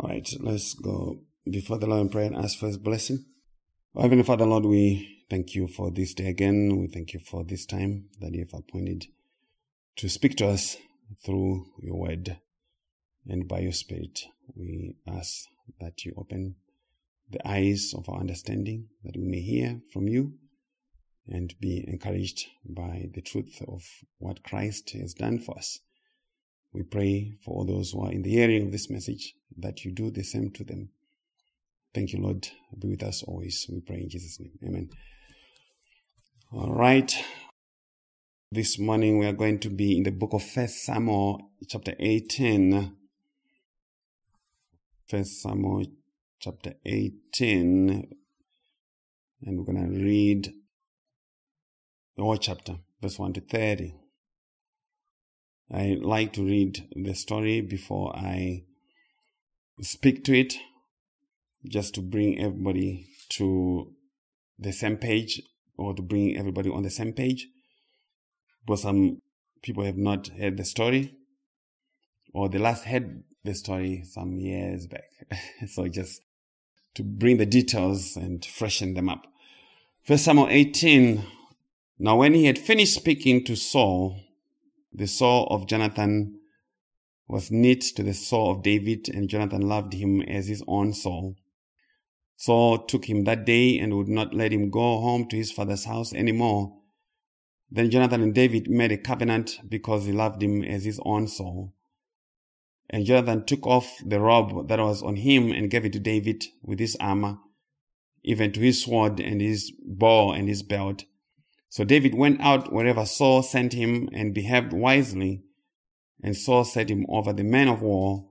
All right, let's go before the Lord in prayer and ask for his blessing. Our Heavenly Father, Lord, we thank you for this day again. We thank you for this time that you have appointed to speak to us through your word and by your spirit. We ask that you open the eyes of our understanding that we may hear from you and be encouraged by the truth of what Christ has done for us. We pray for all those who are in the hearing of this message that you do the same to them. Thank you, Lord. Be with us always. We pray in Jesus' name. Amen. All right. This morning we are going to be in the book of First Samuel, chapter 18. First Samuel, chapter 18. And we're going to read the whole chapter, verse 1 to 30. I like to read the story before I speak to it, just to bring everybody to the same page or to bring everybody on the same page. But some people have not heard the story, or they last heard the story some years back. so just to bring the details and freshen them up. First Samuel 18. Now when he had finished speaking to Saul, the soul of Jonathan was knit to the soul of David, and Jonathan loved him as his own soul. Saul took him that day and would not let him go home to his father's house any more. Then Jonathan and David made a covenant because he loved him as his own soul. And Jonathan took off the robe that was on him and gave it to David with his armor, even to his sword and his bow and his belt. So David went out wherever Saul sent him and behaved wisely. And Saul set him over the men of war,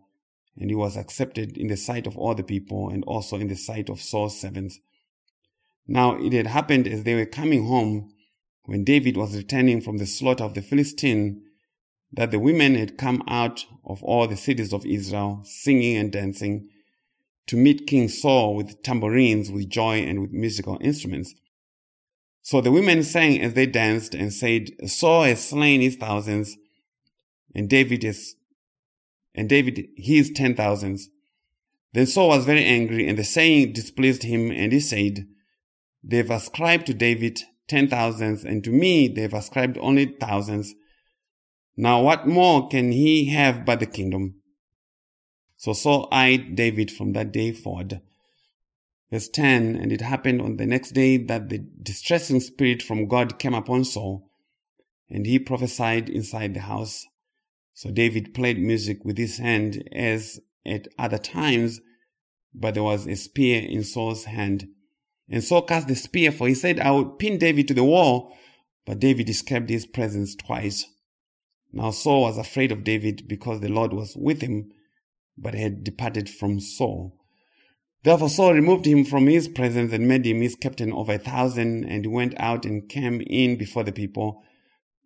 and he was accepted in the sight of all the people and also in the sight of Saul's servants. Now it had happened as they were coming home, when David was returning from the slaughter of the Philistine, that the women had come out of all the cities of Israel, singing and dancing, to meet King Saul with tambourines, with joy, and with musical instruments. So the women sang as they danced and said, Saul has slain his thousands, and David is, and David his ten thousands. Then Saul was very angry, and the saying displeased him, and he said, They've ascribed to David ten thousands, and to me they've ascribed only thousands. Now what more can he have but the kingdom? So Saul eyed David from that day forward. Verse 10 And it happened on the next day that the distressing spirit from God came upon Saul, and he prophesied inside the house. So David played music with his hand as at other times, but there was a spear in Saul's hand. And Saul cast the spear, for he said, I will pin David to the wall. But David escaped his presence twice. Now Saul was afraid of David because the Lord was with him, but had departed from Saul. Therefore Saul removed him from his presence and made him his captain over a thousand, and he went out and came in before the people.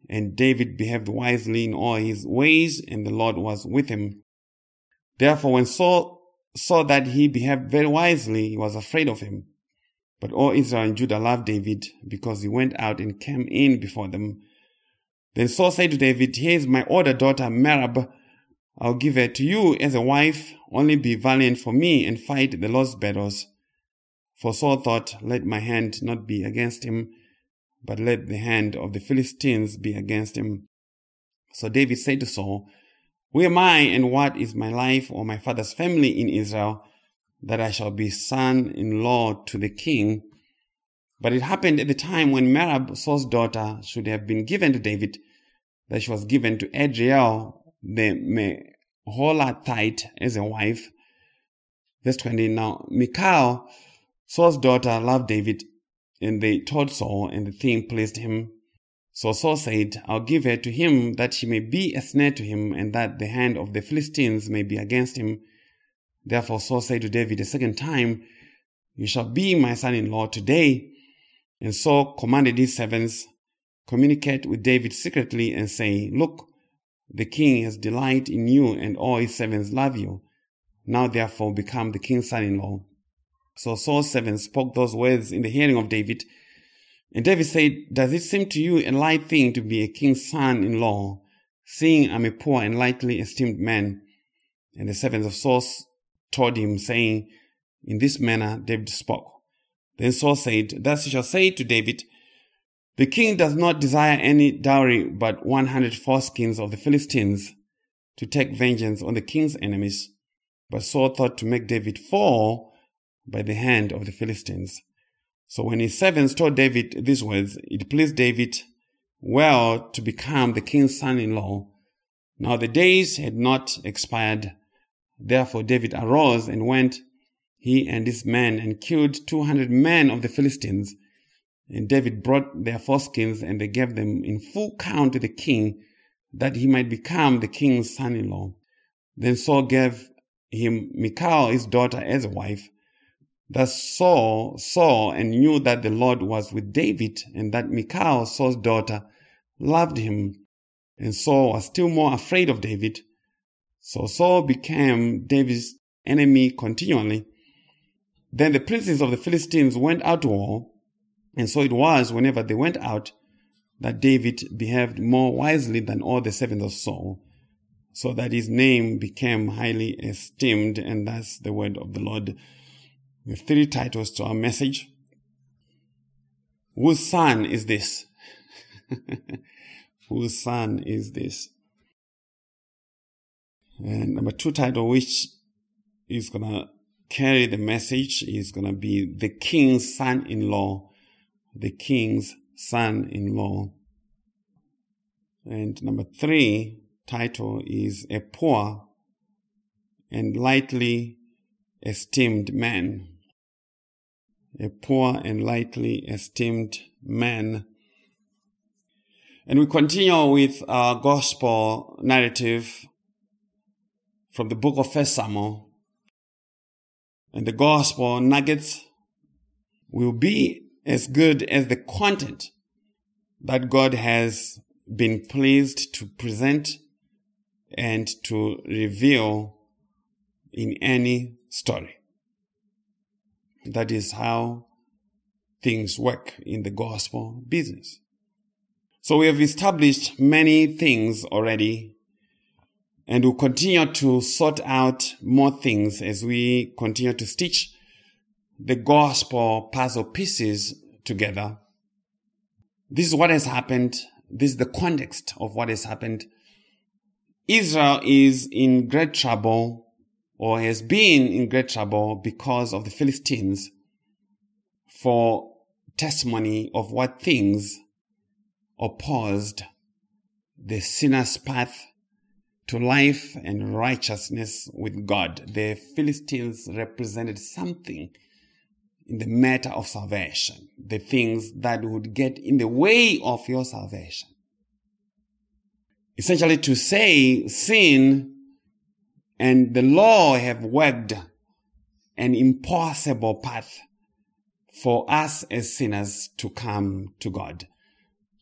And David behaved wisely in all his ways, and the Lord was with him. Therefore, when Saul saw that he behaved very wisely, he was afraid of him. But all Israel and Judah loved David because he went out and came in before them. Then Saul said to David, Here is my older daughter Merab I'll give her to you as a wife. Only be valiant for me and fight the Lord's battles. For Saul thought, Let my hand not be against him, but let the hand of the Philistines be against him. So David said to Saul, Who am I and what is my life or my father's family in Israel that I shall be son in law to the king? But it happened at the time when Merab, Saul's daughter, should have been given to David, that she was given to Adriel, the Meholathite as a wife. Verse 20 Now, Michal, Saul's daughter, loved David, and they told Saul, and the thing pleased him. So Saul said, I'll give her to him that she may be a snare to him, and that the hand of the Philistines may be against him. Therefore Saul said to David a second time, You shall be my son in law today. And Saul commanded his servants, Communicate with David secretly and say, Look, the king has delight in you, and all his servants love you. Now therefore become the king's son-in-law. So Saul's servants spoke those words in the hearing of David. And David said, Does it seem to you a light thing to be a king's son-in-law, seeing I'm a poor and lightly esteemed man? And the servants of Saul told him, saying, In this manner David spoke. Then Saul said, Thus you shall say to David, The king does not desire any dowry but 100 foreskins of the Philistines to take vengeance on the king's enemies. But Saul thought to make David fall by the hand of the Philistines. So when his servants told David these words, it pleased David well to become the king's son-in-law. Now the days had not expired. Therefore David arose and went, he and his men, and killed 200 men of the Philistines. And David brought their foreskins and they gave them in full count to the king that he might become the king's son-in-law. Then Saul gave him Michal, his daughter, as a wife. Thus Saul saw and knew that the Lord was with David and that Michal, Saul's daughter, loved him. And Saul was still more afraid of David. So Saul became David's enemy continually. Then the princes of the Philistines went out to war. And so it was whenever they went out that David behaved more wisely than all the servants of Saul, so that his name became highly esteemed. And that's the word of the Lord. The three titles to our message. Whose son is this? Whose son is this? And number two title, which is gonna carry the message, is gonna be the king's son-in-law. The king's son-in-law. And number three title is a poor and lightly esteemed man. A poor and lightly esteemed man. And we continue with our gospel narrative from the book of First Samuel. And the gospel nuggets will be as good as the content that God has been pleased to present and to reveal in any story. That is how things work in the gospel business. So we have established many things already and we'll continue to sort out more things as we continue to stitch the gospel puzzle pieces together. This is what has happened. This is the context of what has happened. Israel is in great trouble or has been in great trouble because of the Philistines for testimony of what things opposed the sinner's path to life and righteousness with God. The Philistines represented something in the matter of salvation, the things that would get in the way of your salvation. Essentially to say sin and the law have worked an impossible path for us as sinners to come to God,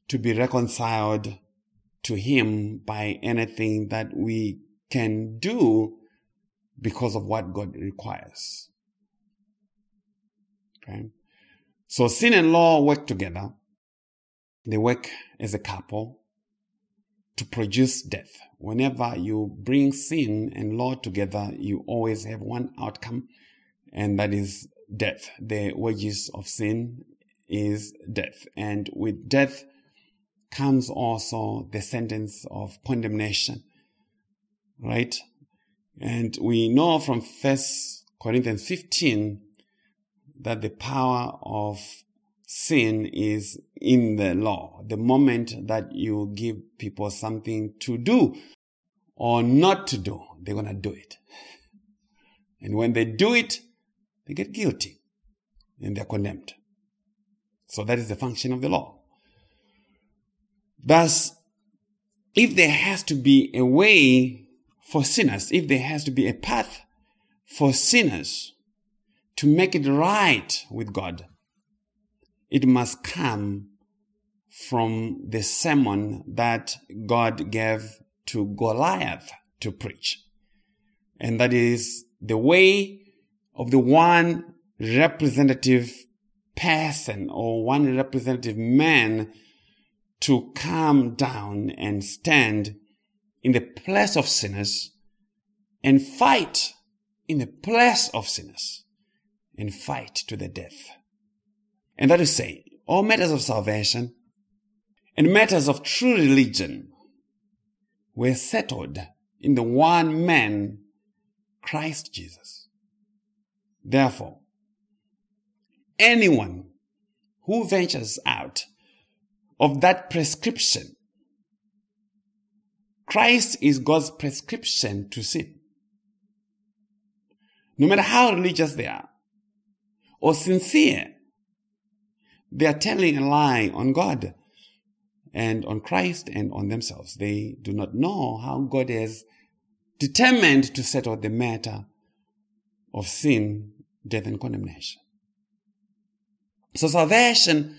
to be reconciled to Him by anything that we can do because of what God requires. Okay. So sin and law work together. They work as a couple to produce death. Whenever you bring sin and law together, you always have one outcome, and that is death. The wages of sin is death. And with death comes also the sentence of condemnation. Right? And we know from First Corinthians 15 that the power of sin is in the law. The moment that you give people something to do or not to do, they're going to do it. And when they do it, they get guilty and they're condemned. So that is the function of the law. Thus, if there has to be a way for sinners, if there has to be a path for sinners to make it right with God, it must come from the sermon that God gave to Goliath to preach. And that is the way of the one representative person or one representative man to come down and stand in the place of sinners and fight in the place of sinners and fight to the death. And that is say, all matters of salvation and matters of true religion were settled in the one man, Christ Jesus. Therefore, anyone who ventures out of that prescription, Christ is God's prescription to sin. No matter how religious they are or sincere, they are telling a lie on God and on Christ and on themselves. They do not know how God has determined to settle the matter of sin, death, and condemnation. So salvation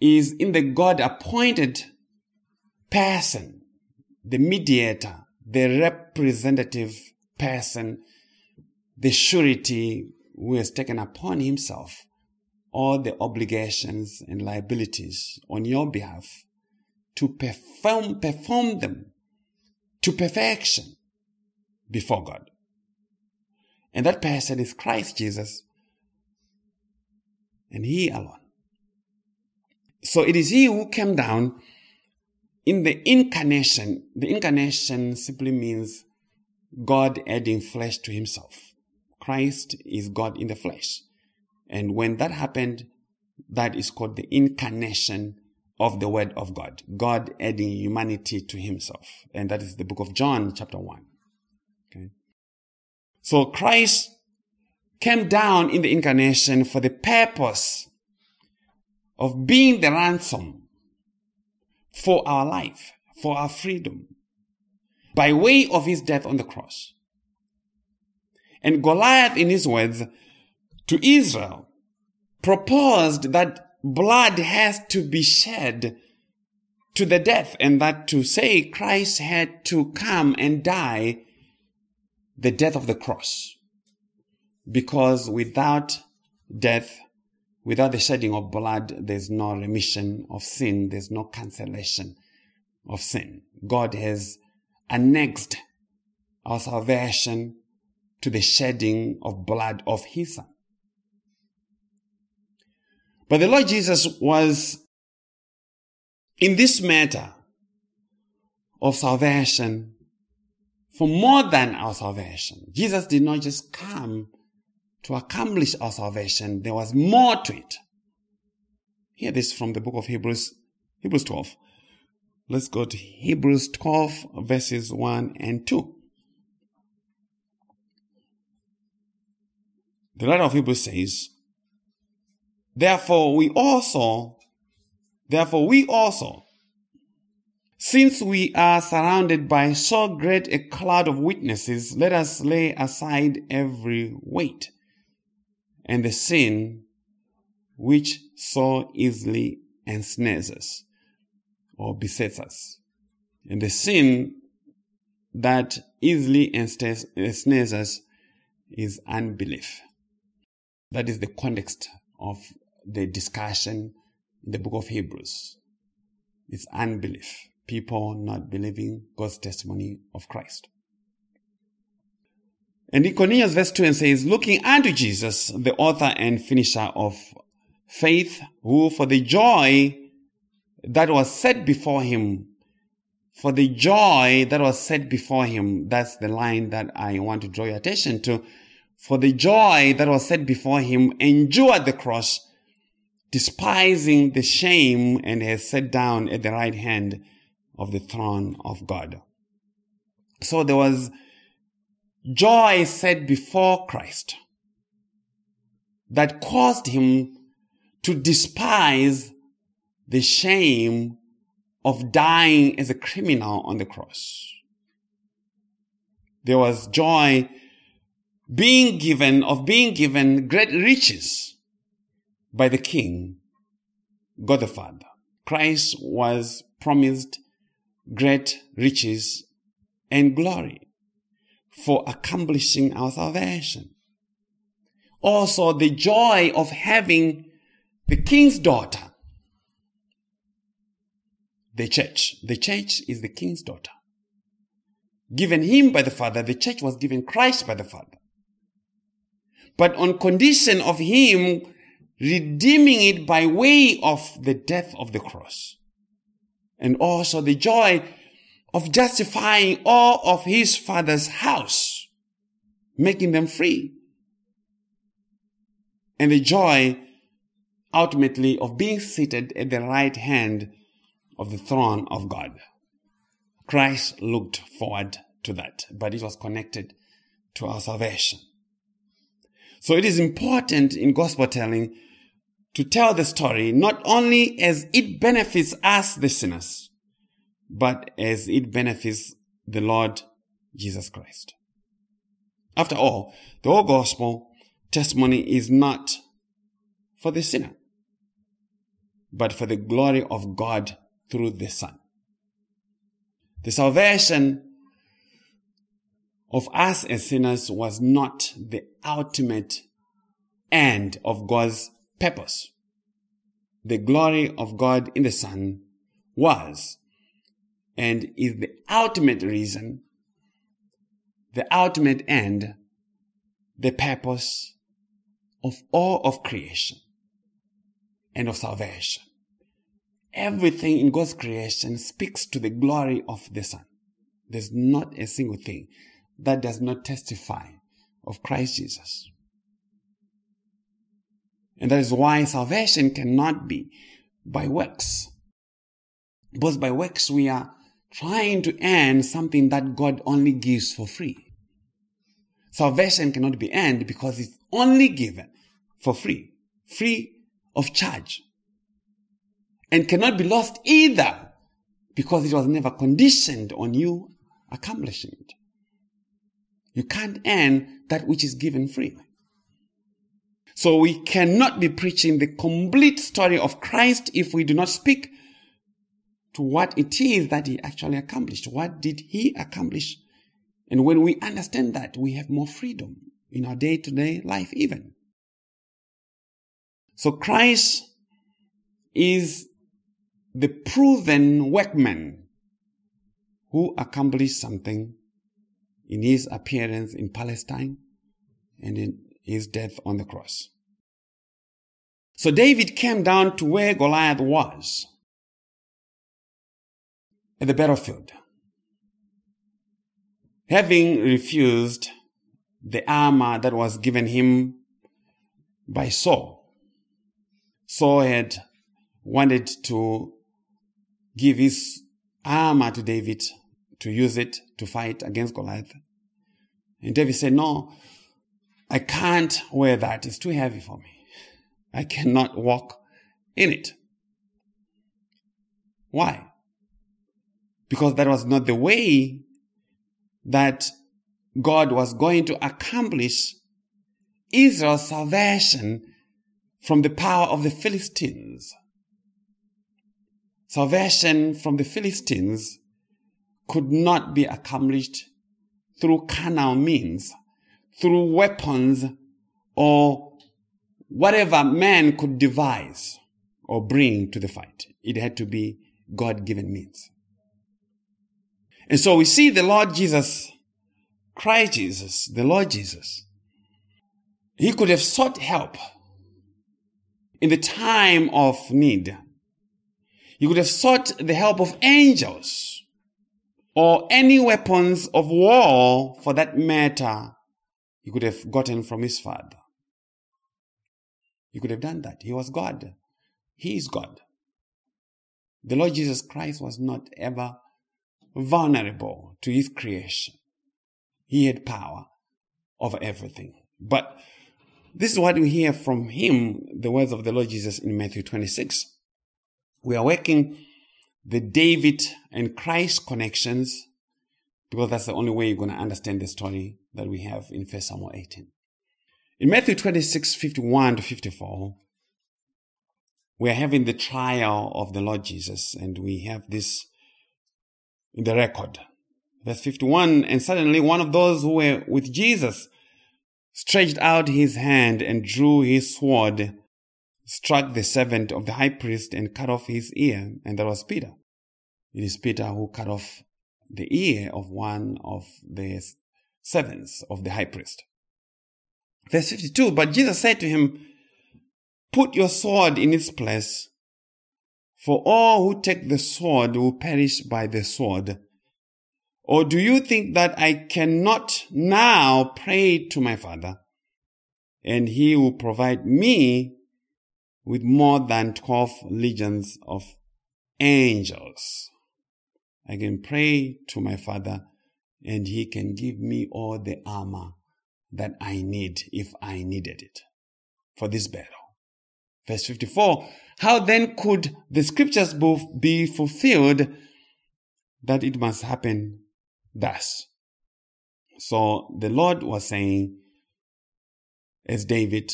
is in the God appointed person, the mediator, the representative person, the surety who has taken upon himself all the obligations and liabilities on your behalf to perform, perform them to perfection before God. And that person is Christ Jesus and He alone. So it is He who came down in the incarnation. The incarnation simply means God adding flesh to Himself. Christ is God in the flesh. And when that happened, that is called the incarnation of the Word of God. God adding humanity to Himself. And that is the book of John, chapter 1. Okay. So Christ came down in the incarnation for the purpose of being the ransom for our life, for our freedom, by way of his death on the cross. And Goliath, in his words, to Israel proposed that blood has to be shed to the death and that to say Christ had to come and die the death of the cross. Because without death, without the shedding of blood, there's no remission of sin. There's no cancellation of sin. God has annexed our salvation to the shedding of blood of his son. But the Lord Jesus was in this matter of salvation for more than our salvation. Jesus did not just come to accomplish our salvation. There was more to it. Hear this from the book of Hebrews, Hebrews 12. Let's go to Hebrews 12 verses 1 and 2. The writer of Hebrews says, Therefore we also, therefore we also, since we are surrounded by so great a cloud of witnesses, let us lay aside every weight and the sin which so easily ensnares us or besets us. And the sin that easily ensnares us is unbelief. That is the context of the discussion in the book of Hebrews. It's unbelief. People not believing God's testimony of Christ. And he continues verse 2 and says, Looking unto Jesus, the author and finisher of faith, who for the joy that was set before him, for the joy that was set before him, that's the line that I want to draw your attention to, for the joy that was set before him, endured the cross, despising the shame, and has sat down at the right hand of the throne of God. So there was joy set before Christ that caused him to despise the shame of dying as a criminal on the cross. There was joy being given, of being given great riches by the King, God the Father. Christ was promised great riches and glory for accomplishing our salvation. Also, the joy of having the king's daughter, the church. The church is the king's daughter. Given him by the Father, the church was given Christ by the Father. But on condition of him redeeming it by way of the death of the cross. And also the joy of justifying all of his father's house, making them free. And the joy ultimately of being seated at the right hand of the throne of God. Christ looked forward to that, but it was connected to our salvation. So it is important in gospel telling to tell the story not only as it benefits us, the sinners, but as it benefits the Lord Jesus Christ. After all, the whole gospel testimony is not for the sinner, but for the glory of God through the Son. The salvation of us as sinners was not the ultimate end of God's purpose. The glory of God in the Son was and is the ultimate reason, the ultimate end, the purpose of all of creation and of salvation. Everything in God's creation speaks to the glory of the Son. There's not a single thing that does not testify of Christ Jesus. And that is why salvation cannot be by works. Because by works we are trying to earn something that God only gives for free. Salvation cannot be earned because it's only given for free, free of charge and cannot be lost either because it was never conditioned on you accomplishing it. You can't earn that which is given freely. So we cannot be preaching the complete story of Christ if we do not speak to what it is that he actually accomplished. What did he accomplish? And when we understand that, we have more freedom in our day to day life even. So Christ is the proven workman who accomplished something in his appearance in Palestine and in his death on the cross. So David came down to where Goliath was at the battlefield. Having refused the armor that was given him by Saul, Saul had wanted to give his armor to David to use it to fight against Goliath. And David said, No, I can't wear that. It's too heavy for me. I cannot walk in it. Why? Because that was not the way that God was going to accomplish Israel's salvation from the power of the Philistines. Salvation from the Philistines could not be accomplished through carnal means, through weapons or whatever man could devise or bring to the fight. It had to be God given means. And so we see the Lord Jesus, Christ Jesus, the Lord Jesus. He could have sought help in the time of need He could have sought the help of angels or any weapons of war for that matter he could have gotten from his father. He could have done that. He was God. He is God. The Lord Jesus Christ was not ever vulnerable to his creation. He had power over everything. But this is what we hear from him, the words of the Lord Jesus in Matthew 26. We are working the David and Christ connections because that's the only way you're going to understand the story that we have in 1 Samuel 18. In Matthew 26, 51 to 54, we are having the trial of the Lord Jesus, and we have this in the record. Verse 51 And suddenly one of those who were with Jesus stretched out his hand and drew his sword struck the servant of the high priest and cut off his ear, and that was Peter. It is Peter who cut off the ear of one of the servants of the high priest. Verse 52, but Jesus said to him, Put your sword in its place, for all who take the sword will perish by the sword. Or do you think that I cannot now pray to my Father, and he will provide me with more than 12 legions of angels? I can pray to my Father, and he can give me all the armor that I need if I needed it for this battle. Verse 54 How then could the scriptures both be fulfilled that it must happen thus? So the Lord was saying, as David,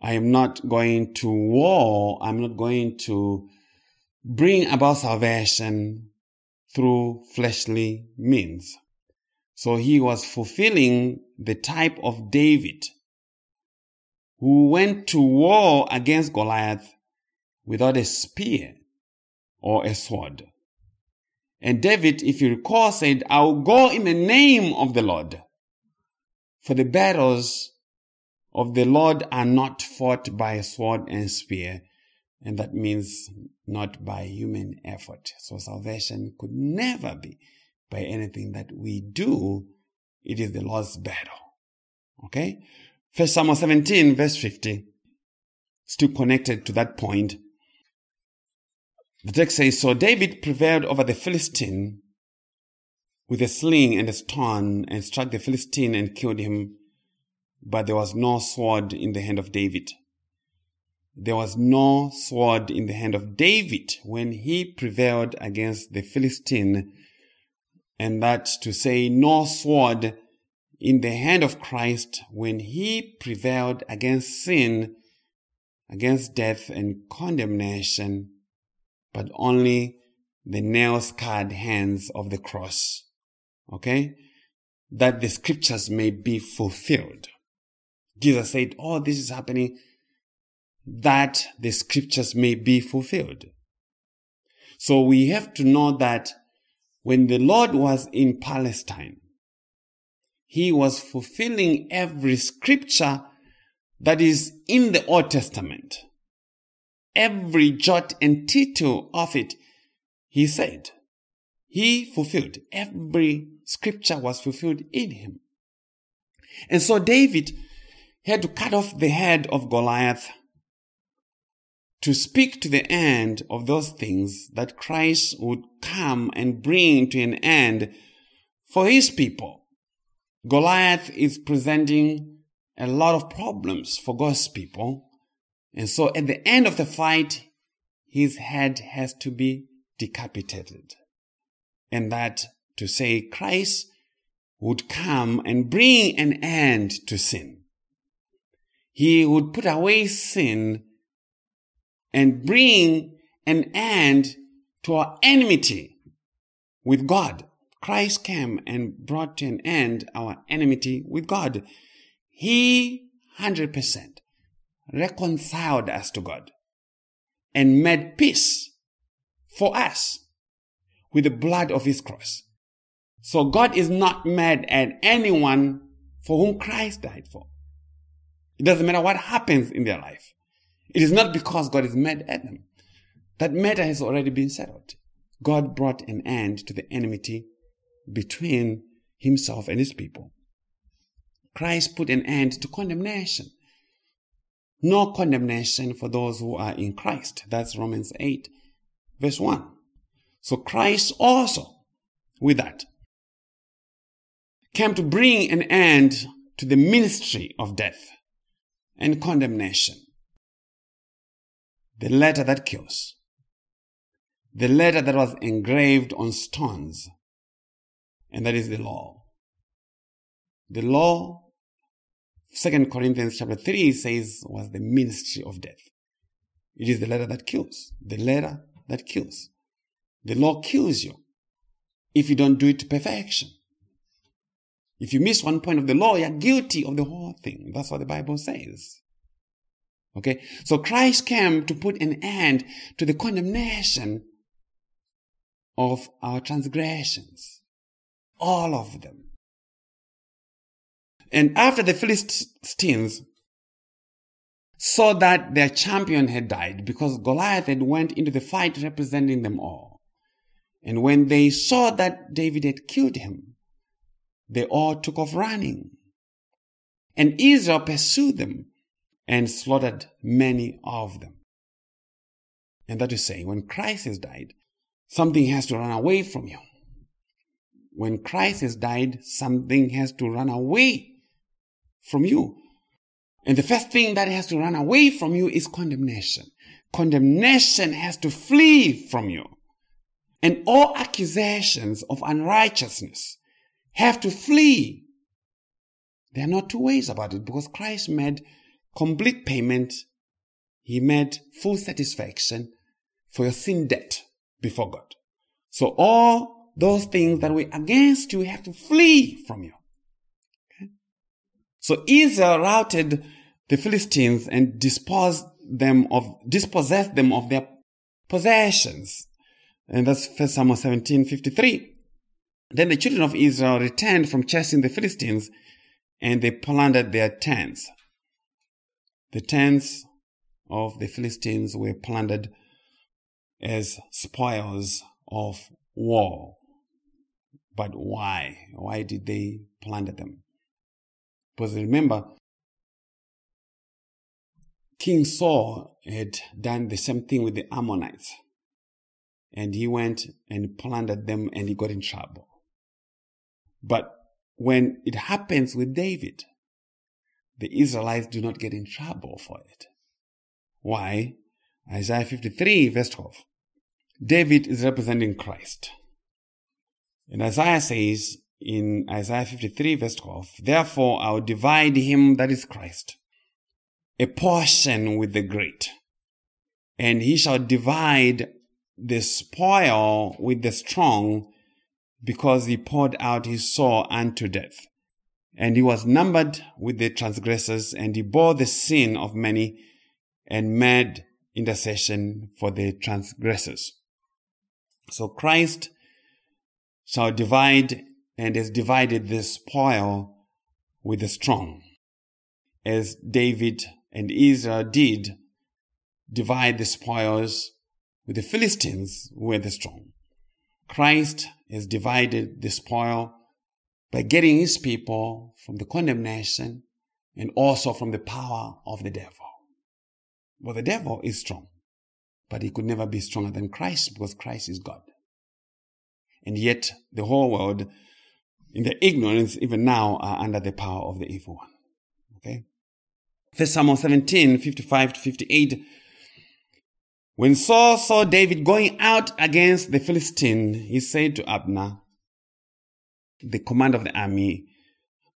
I am not going to war, I'm not going to bring about salvation through fleshly means. So he was fulfilling the type of David who went to war against Goliath without a spear or a sword. And David, if you recall, said, I will go in the name of the Lord. For the battles of the Lord are not fought by sword and spear. And that means not by human effort. So salvation could never be by anything that we do. It is the Lord's battle. Okay? First Samuel 17 verse 50. Still connected to that point. The text says, So David prevailed over the Philistine with a sling and a stone and struck the Philistine and killed him. But there was no sword in the hand of David. There was no sword in the hand of David when he prevailed against the Philistine and that to say no sword in the hand of Christ when he prevailed against sin, against death and condemnation, but only the nail scarred hands of the cross. Okay? That the scriptures may be fulfilled. Jesus said, Oh, this is happening that the scriptures may be fulfilled. So we have to know that when the Lord was in Palestine, he was fulfilling every scripture that is in the Old Testament. Every jot and tittle of it, he said, he fulfilled. Every scripture was fulfilled in him. And so David had to cut off the head of Goliath to speak to the end of those things that Christ would come and bring to an end for his people. Goliath is presenting a lot of problems for God's people. And so at the end of the fight, his head has to be decapitated. And that to say Christ would come and bring an end to sin. He would put away sin and bring an end to our enmity with God. Christ came and brought to an end our enmity with God. He 100% reconciled us to God and made peace for us with the blood of his cross. So God is not mad at anyone for whom Christ died for. It doesn't matter what happens in their life. It is not because God is mad at them. That matter has already been settled. God brought an end to the enmity between himself and his people. Christ put an end to condemnation. No condemnation for those who are in Christ. That's Romans 8, verse 1. So Christ also, with that, came to bring an end to the ministry of death and condemnation the letter that kills, the letter that was engraved on stones, and that is the law. The law, Second Corinthians chapter 3 says, was the ministry of death. It is the letter that kills, the letter that kills. The law kills you if you don't do it to perfection. If you miss one point of the law, you're guilty of the whole thing. That's what the Bible says. Okay. So Christ came to put an end to the condemnation of our transgressions. All of them. And after the Philistines saw that their champion had died because Goliath had went into the fight representing them all. And when they saw that David had killed him, they all took off running. And Israel pursued them and slaughtered many of them. And that is saying, when Christ has died, something has to run away from you. When Christ has died, something has to run away from you. And the first thing that has to run away from you is condemnation. Condemnation has to flee from you. And all accusations of unrighteousness have to flee. There are not two ways about it because Christ made complete payment. He made full satisfaction for your sin debt before God. So all those things that were against you have to flee from you. Okay? So Israel routed the Philistines and disposed them of, dispossessed them of their possessions. And that's 1 Samuel 17, 53. Then the children of Israel returned from chasing the Philistines and they plundered their tents. The tents of the Philistines were plundered as spoils of war. But why? Why did they plunder them? Because remember, King Saul had done the same thing with the Ammonites. And he went and plundered them and he got in trouble. But when it happens with David, the Israelites do not get in trouble for it. Why? Isaiah 53 verse 12. David is representing Christ. And Isaiah says in Isaiah 53 verse 12, Therefore I will divide him that is Christ a portion with the great, and he shall divide the spoil with the strong, because he poured out his soul unto death. And he was numbered with the transgressors, and he bore the sin of many, and made intercession for the transgressors. So Christ shall divide and has divided the spoil with the strong, as David and Israel did divide the spoils with the Philistines who were the strong. Christ has divided the spoil by getting his people from the condemnation and also from the power of the devil. Well, the devil is strong, but he could never be stronger than Christ because Christ is God. And yet the whole world, in their ignorance, even now, are under the power of the evil one. Okay? First Samuel 17, 55 to 58. When Saul saw David going out against the Philistine, he said to Abner, the commander of the army,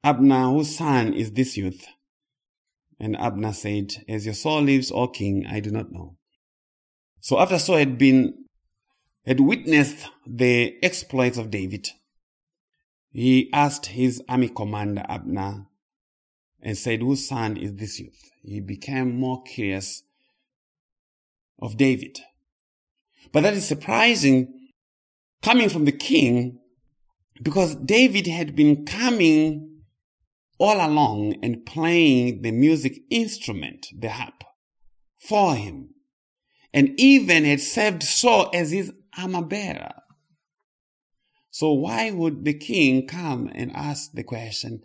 Abner, whose son is this youth? And Abner said, As your soul lives, O king, I do not know. So after Saul had been, had witnessed the exploits of David, he asked his army commander, Abner, and said, Whose son is this youth? He became more curious of David. But that is surprising coming from the king because David had been coming all along and playing the music instrument, the harp, for him, and even had served Saul as his armor bearer. So why would the king come and ask the question,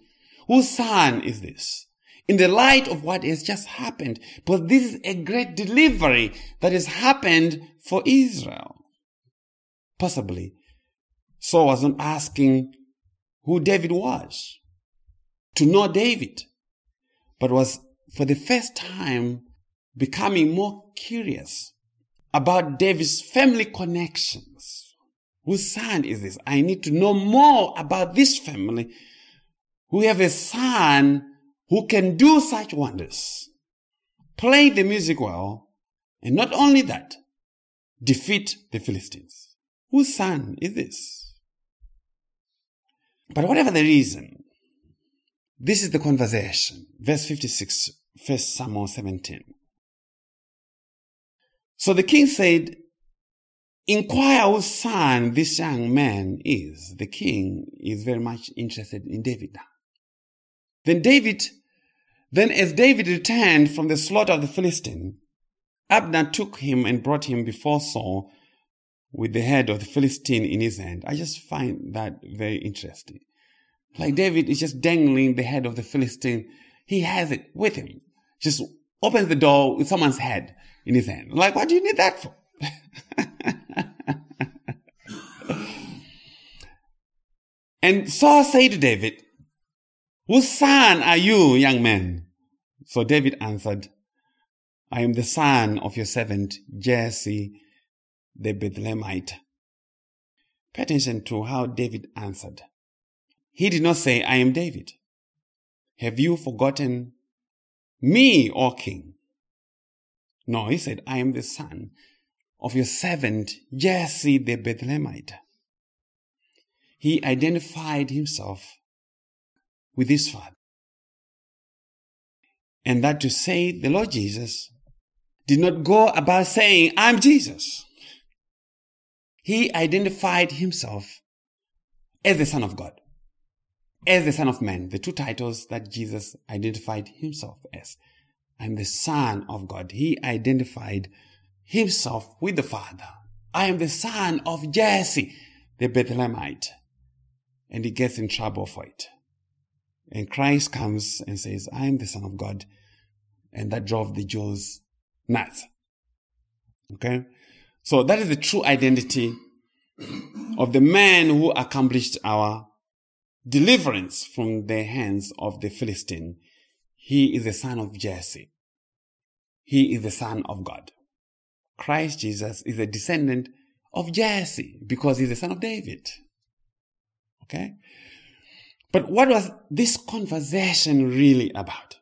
Whose son is this? In the light of what has just happened, but this is a great delivery that has happened for Israel. Possibly, Saul wasn't asking who David was, to know David, but was for the first time becoming more curious about David's family connections. Whose son is this? I need to know more about this family who have a son who can do such wonders, play the music well, and not only that, defeat the Philistines. Whose son is this? But whatever the reason, this is the conversation. Verse 56, 1 Samuel 17. So the king said, Inquire whose son this young man is. The king is very much interested in David now. Then David, then as David returned from the slaughter of the Philistine, Abner took him and brought him before Saul with the head of the Philistine in his hand. I just find that very interesting. Like David is just dangling the head of the Philistine. He has it with him. Just opens the door with someone's head in his hand. Like, what do you need that for? and Saul said to David, Whose son are you, young man? So David answered, I am the son of your servant Jesse the Bethlehemite. Pay attention to how David answered. He did not say, I am David. Have you forgotten me, O king? No, he said, I am the son of your servant Jesse the Bethlehemite. He identified himself with his father. And that to say the Lord Jesus did not go about saying, I'm Jesus. He identified himself as the Son of God, as the Son of Man, the two titles that Jesus identified himself as. I'm the Son of God. He identified himself with the Father. I am the son of Jesse, the Bethlehemite. And he gets in trouble for it. And Christ comes and says, I am the Son of God. And that drove the Jews nuts. Okay? So that is the true identity of the man who accomplished our deliverance from the hands of the Philistine. He is the son of Jesse. He is the son of God. Christ Jesus is a descendant of Jesse because he's the son of David. Okay? But what was this conversation really about?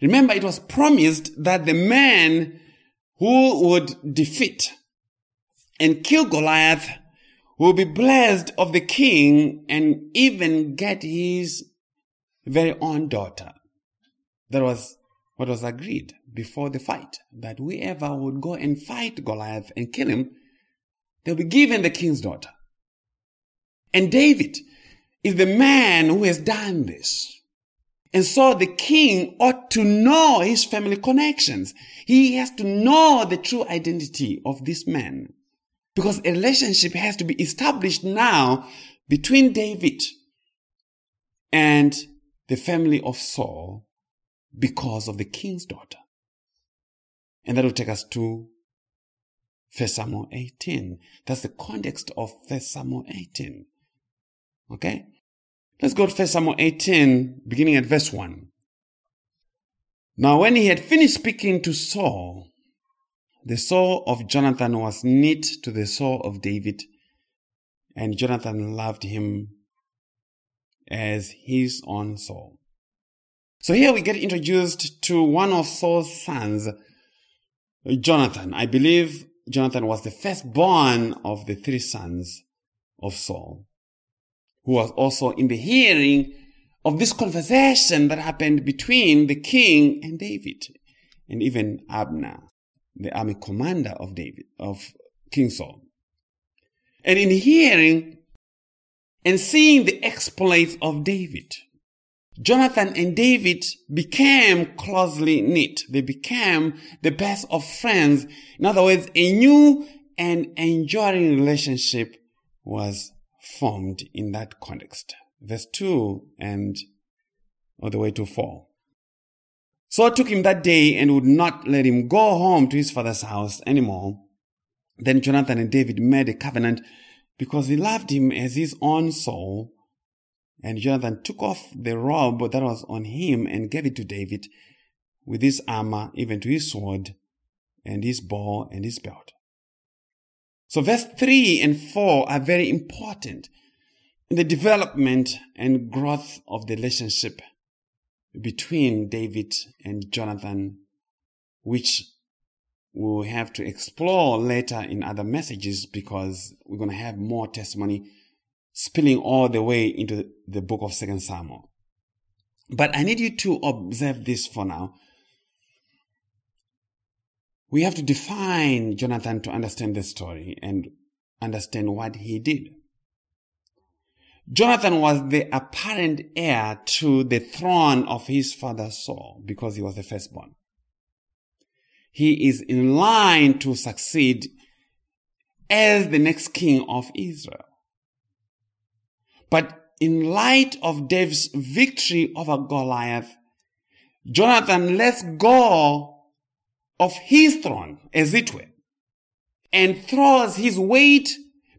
Remember, it was promised that the man who would defeat and kill Goliath will be blessed of the king and even get his very own daughter. That was what was agreed before the fight that whoever would go and fight Goliath and kill him, they'll be given the king's daughter. And David is the man who has done this. And so the king ought to know his family connections. He has to know the true identity of this man. Because a relationship has to be established now between David and the family of Saul because of the king's daughter. And that will take us to 1 Samuel 18. That's the context of 1 Samuel 18. Okay? Let's go to 1 Samuel 18, beginning at verse 1. Now, when he had finished speaking to Saul, the soul of Jonathan was knit to the soul of David, and Jonathan loved him as his own soul. So here we get introduced to one of Saul's sons, Jonathan. I believe Jonathan was the firstborn of the three sons of Saul, who was also in the hearing of this conversation that happened between the king and David, and even Abner, the army commander of David, of King Saul. And in hearing and seeing the exploits of David, Jonathan and David became closely knit. They became the best of friends. In other words, a new and enduring relationship was formed in that context. Verse 2 and all the way to 4. Saul took him that day and would not let him go home to his father's house anymore. Then Jonathan and David made a covenant because he loved him as his own soul. And Jonathan took off the robe that was on him and gave it to David with his armor, even to his sword and his bow and his belt. So verse 3 and 4 are very important in the development and growth of the relationship between David and Jonathan, which we'll have to explore later in other messages because we're going to have more testimony spilling all the way into the book of Second Samuel. But I need you to observe this for now. We have to define Jonathan to understand the story and understand what he did. Jonathan was the apparent heir to the throne of his father Saul because he was the firstborn. He is in line to succeed as the next king of Israel. But in light of David's victory over Goliath, Jonathan lets go of his throne, as it were, and throws his weight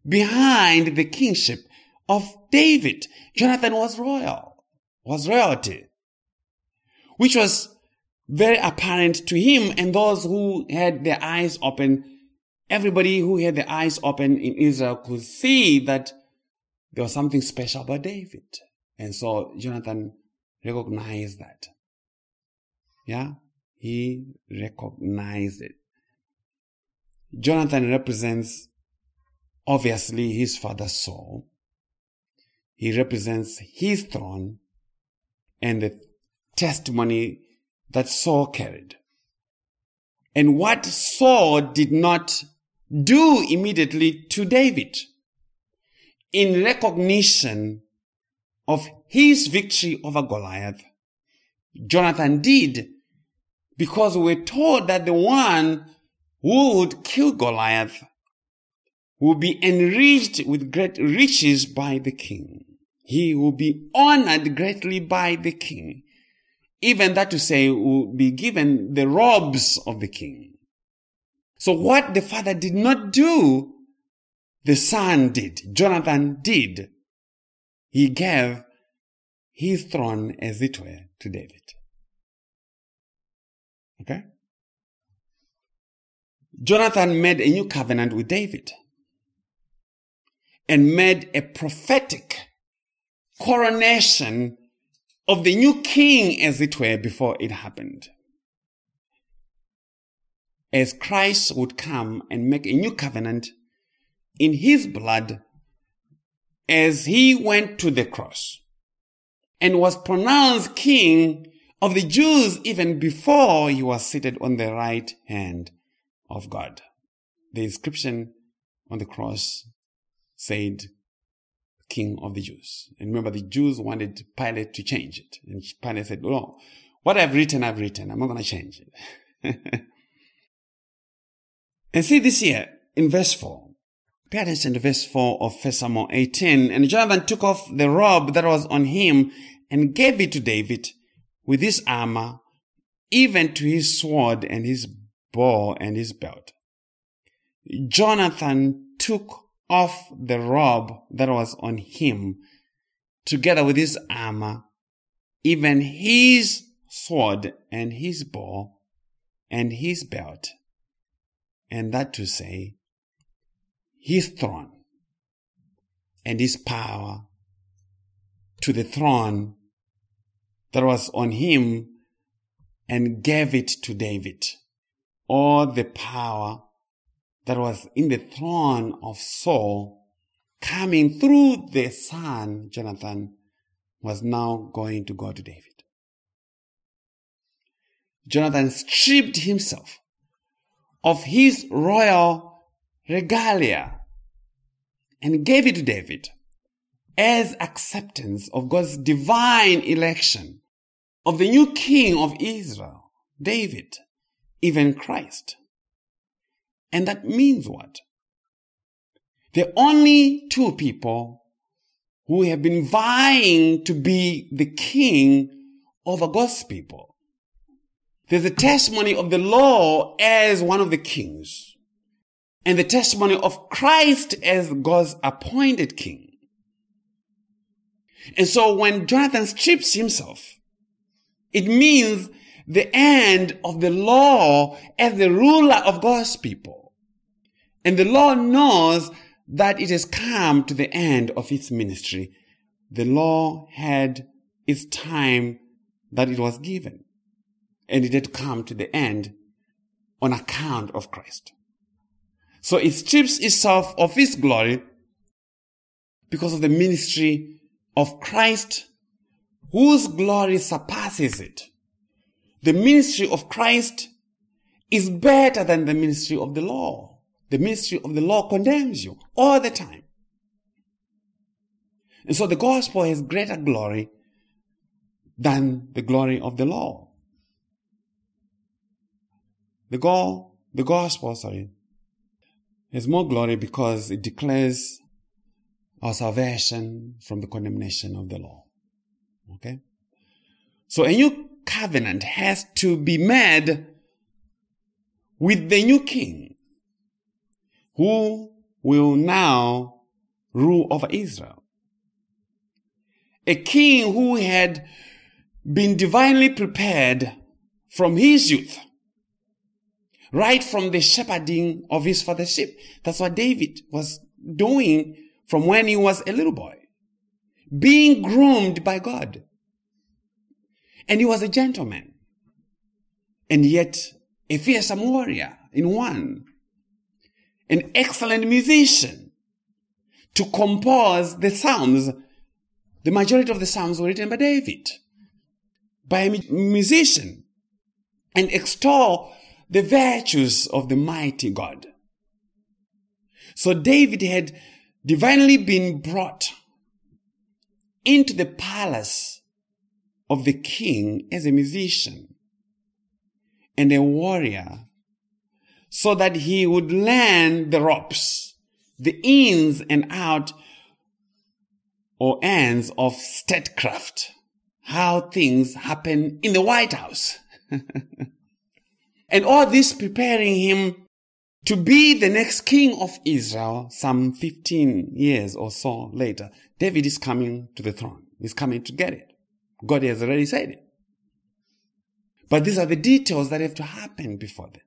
behind the kingship of David. Jonathan was royal, was royalty, which was very apparent to him and those who had their eyes open. Everybody who had their eyes open in Israel could see that there was something special about David. And so Jonathan recognized that. Yeah, he recognized it. Jonathan represents obviously his father Saul. He represents his throne and the testimony that Saul carried. And what Saul did not do immediately to David in recognition of his victory over Goliath, Jonathan did because we're told that the one who would kill Goliath will be enriched with great riches by the king. He will be honored greatly by the king. Even that to say, will be given the robes of the king. So what the father did not do, the son did. Jonathan did. He gave his throne, as it were, to David. Okay? Jonathan made a new covenant with David and made a prophetic coronation of the new king, as it were, before it happened. As Christ would come and make a new covenant in his blood as he went to the cross and was pronounced king of the Jews even before he was seated on the right hand of God. The inscription on the cross said, King of the Jews. And remember, the Jews wanted Pilate to change it. And Pilate said, No, what I've written, I've written. I'm not going to change it. and see this here in verse 4. Pay attention to verse 4 of 1 Samuel 18. And Jonathan took off the robe that was on him and gave it to David with his armor, even to his sword and his bow and his belt. Jonathan took off the robe that was on him, together with his armor, even his sword and his bow and his belt, and that to say, his throne and his power to the throne that was on him and gave it to David. All the power that was in the throne of Saul coming through the son, Jonathan, was now going to go to David. Jonathan stripped himself of his royal regalia and gave it to David as acceptance of God's divine election of the new king of Israel, David, even Christ. And that means what? The only two people who have been vying to be the king over God's people. There's a testimony of the law as one of the kings and the testimony of Christ as God's appointed king. And so when Jonathan strips himself, it means the end of the law as the ruler of God's people. And the law knows that it has come to the end of its ministry. The law had its time that it was given. And it had come to the end on account of Christ. So it strips itself of its glory because of the ministry of Christ, whose glory surpasses it. The ministry of Christ is better than the ministry of the law. The ministry of the law condemns you all the time. And so the gospel has greater glory than the glory of the law. The goal, the gospel, sorry, has more glory because it declares our salvation from the condemnation of the law. Okay? So a new covenant has to be made with the new king who will now rule over Israel. A king who had been divinely prepared from his youth, right from the shepherding of his father's sheep. That's what David was doing from when he was a little boy, being groomed by God. And he was a gentleman, and yet a fearsome warrior in one, an excellent musician to compose the Psalms. The majority of the Psalms were written by David, by a musician, and extol the virtues of the mighty God. So David had divinely been brought into the palace of the king as a musician and a warrior so that he would learn the ropes, the ins and out or ends of statecraft, how things happen in the White House. and all this preparing him to be the next king of Israel some 15 years or so later. David is coming to the throne. He's coming to get it. God has already said it. But these are the details that have to happen before then.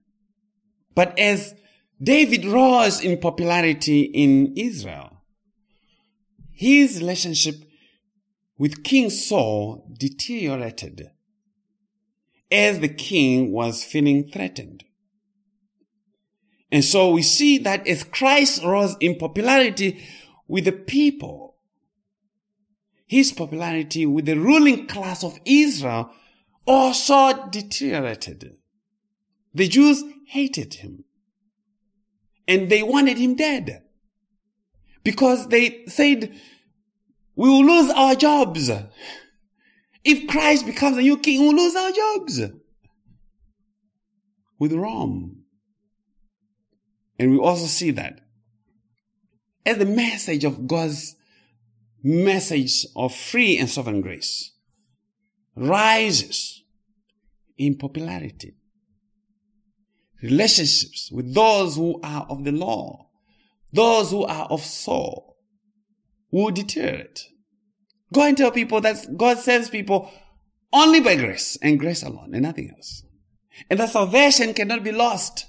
But as David rose in popularity in Israel, his relationship with King Saul deteriorated as the king was feeling threatened. And so we see that as Christ rose in popularity with the people, his popularity with the ruling class of Israel also deteriorated. The Jews hated him. And they wanted him dead. Because they said, we will lose our jobs. If Christ becomes a new king, we'll lose our jobs. With Rome. And we also see that as the message of God's message of free and sovereign grace rises in popularity. Relationships with those who are of the law, those who are of Saul, will deteriorate. Go and tell people that God saves people only by grace and grace alone and nothing else. And that salvation cannot be lost.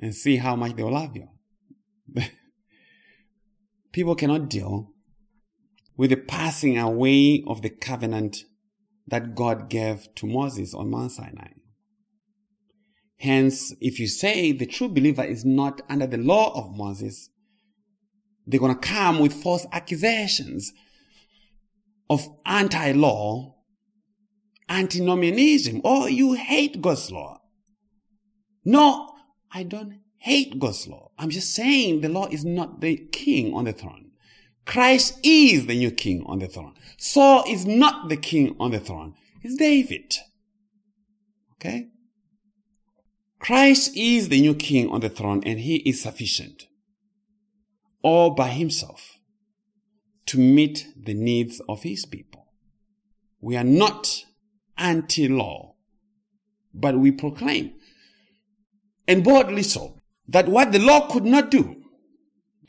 And see how much they will love you. people cannot deal with the passing away of the covenant that God gave to Moses on Mount Sinai. Hence, if you say the true believer is not under the law of Moses, they're going to come with false accusations of anti-law, antinomianism. or oh, you hate God's law. No, I don't hate God's law. I'm just saying the law is not the king on the throne. Christ is the new king on the throne. Saul is not the king on the throne. It's David. Okay? Christ is the new king on the throne and he is sufficient all by himself to meet the needs of his people. We are not anti-law, but we proclaim, and boldly so, that what the law could not do,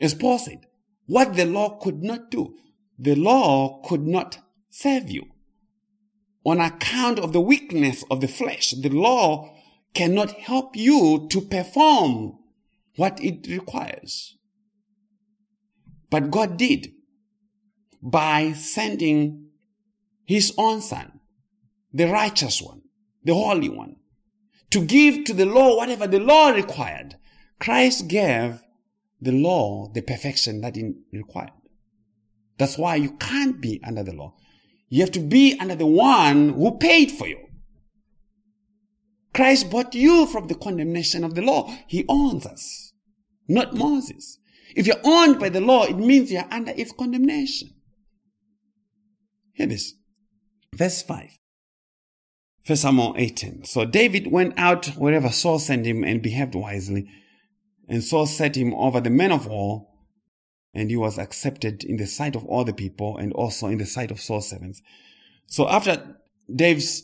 as Paul said, what the law could not do, the law could not save you. On account of the weakness of the flesh, the law cannot help you to perform what it requires. But God did by sending his own son, the righteous one, the holy one, to give to the law whatever the law required. Christ gave the law the perfection that it required. That's why you can't be under the law. You have to be under the one who paid for you. Christ bought you from the condemnation of the law. He owns us, not Moses. If you're owned by the law, it means you're under its condemnation. Hear this. Verse 5. First Samuel 18. So David went out wherever Saul sent him and behaved wisely. And Saul set him over the men of war, and he was accepted in the sight of all the people and also in the sight of Saul's servants. So after David's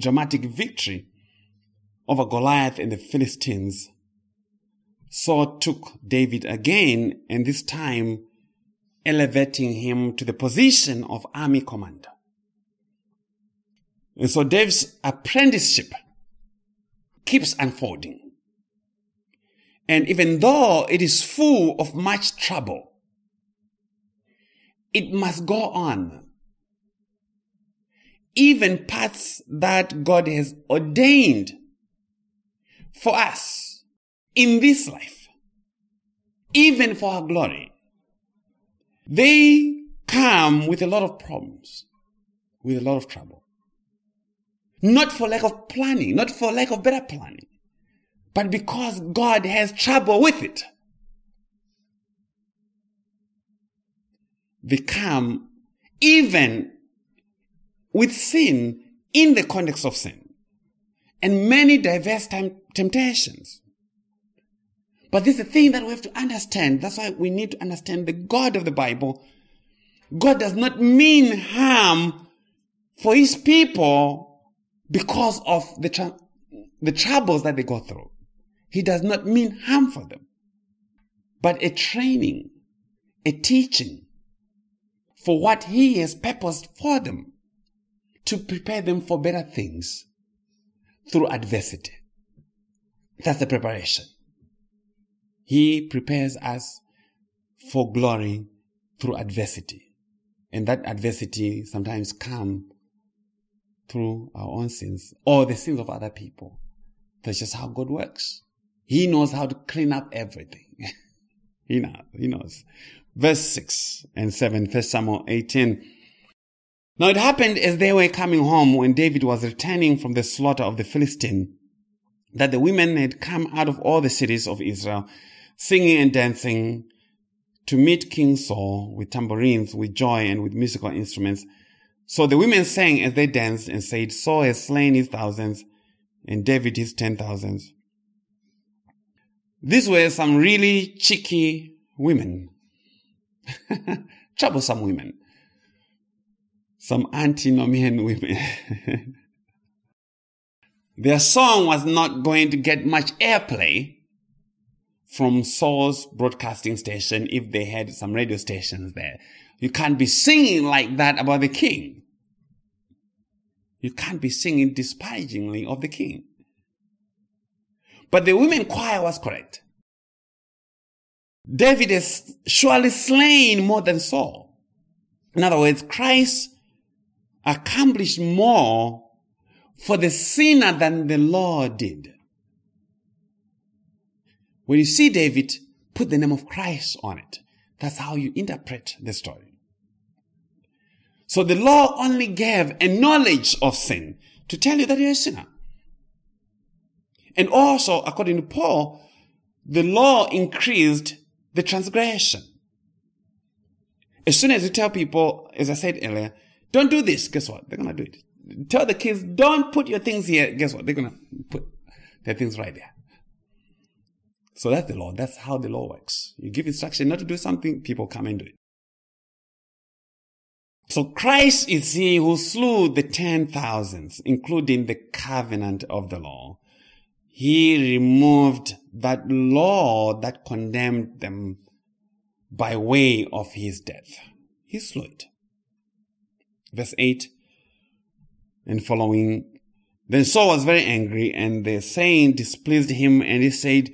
dramatic victory over Goliath and the Philistines, Saul took David again, and this time elevating him to the position of army commander. And so Dave's apprenticeship keeps unfolding. And even though it is full of much trouble, it must go on. Even paths that God has ordained for us in this life, even for our glory, they come with a lot of problems, with a lot of trouble. Not for lack of planning, not for lack of better planning, but because God has trouble with it. They come even with sin in the context of sin and many diverse temptations. But this is the thing that we have to understand. That's why we need to understand the God of the Bible. God does not mean harm for his people because of the, the troubles that they go through. He does not mean harm for them, but a training, a teaching for what he has purposed for them to prepare them for better things through adversity. That's the preparation. He prepares us for glory through adversity. And that adversity sometimes comes through our own sins or the sins of other people. That's just how God works. He knows how to clean up everything. he knows. He knows. Verse 6 and 7, 1 Samuel 18. Now it happened as they were coming home when David was returning from the slaughter of the Philistine that the women had come out of all the cities of Israel singing and dancing to meet King Saul with tambourines, with joy, and with musical instruments. So the women sang as they danced and said, Saul has slain his thousands and David his ten thousands. These were some really cheeky women. Troublesome women. Some antinomian women. Their song was not going to get much airplay from Saul's broadcasting station if they had some radio stations there. You can't be singing like that about the king. You can't be singing disparagingly of the king. But the women choir was correct. David has surely slain more than Saul. In other words, Christ accomplished more for the sinner than the law did. When you see David, put the name of Christ on it. That's how you interpret the story. So the law only gave a knowledge of sin to tell you that you're a sinner. And also, according to Paul, the law increased the transgression. As soon as you tell people, as I said earlier, don't do this, guess what? They're to do it. Tell the kids, don't put your things here. Guess what? They're to put their things right there. So that's the law. That's how the law works. You give instruction not to do something, people come and do it. So Christ is he who slew the ten thousands, including the covenant of the law. He removed that law that condemned them by way of his death. He slew it. Verse 8 and following. Then Saul was very angry and the saying displeased him and he said,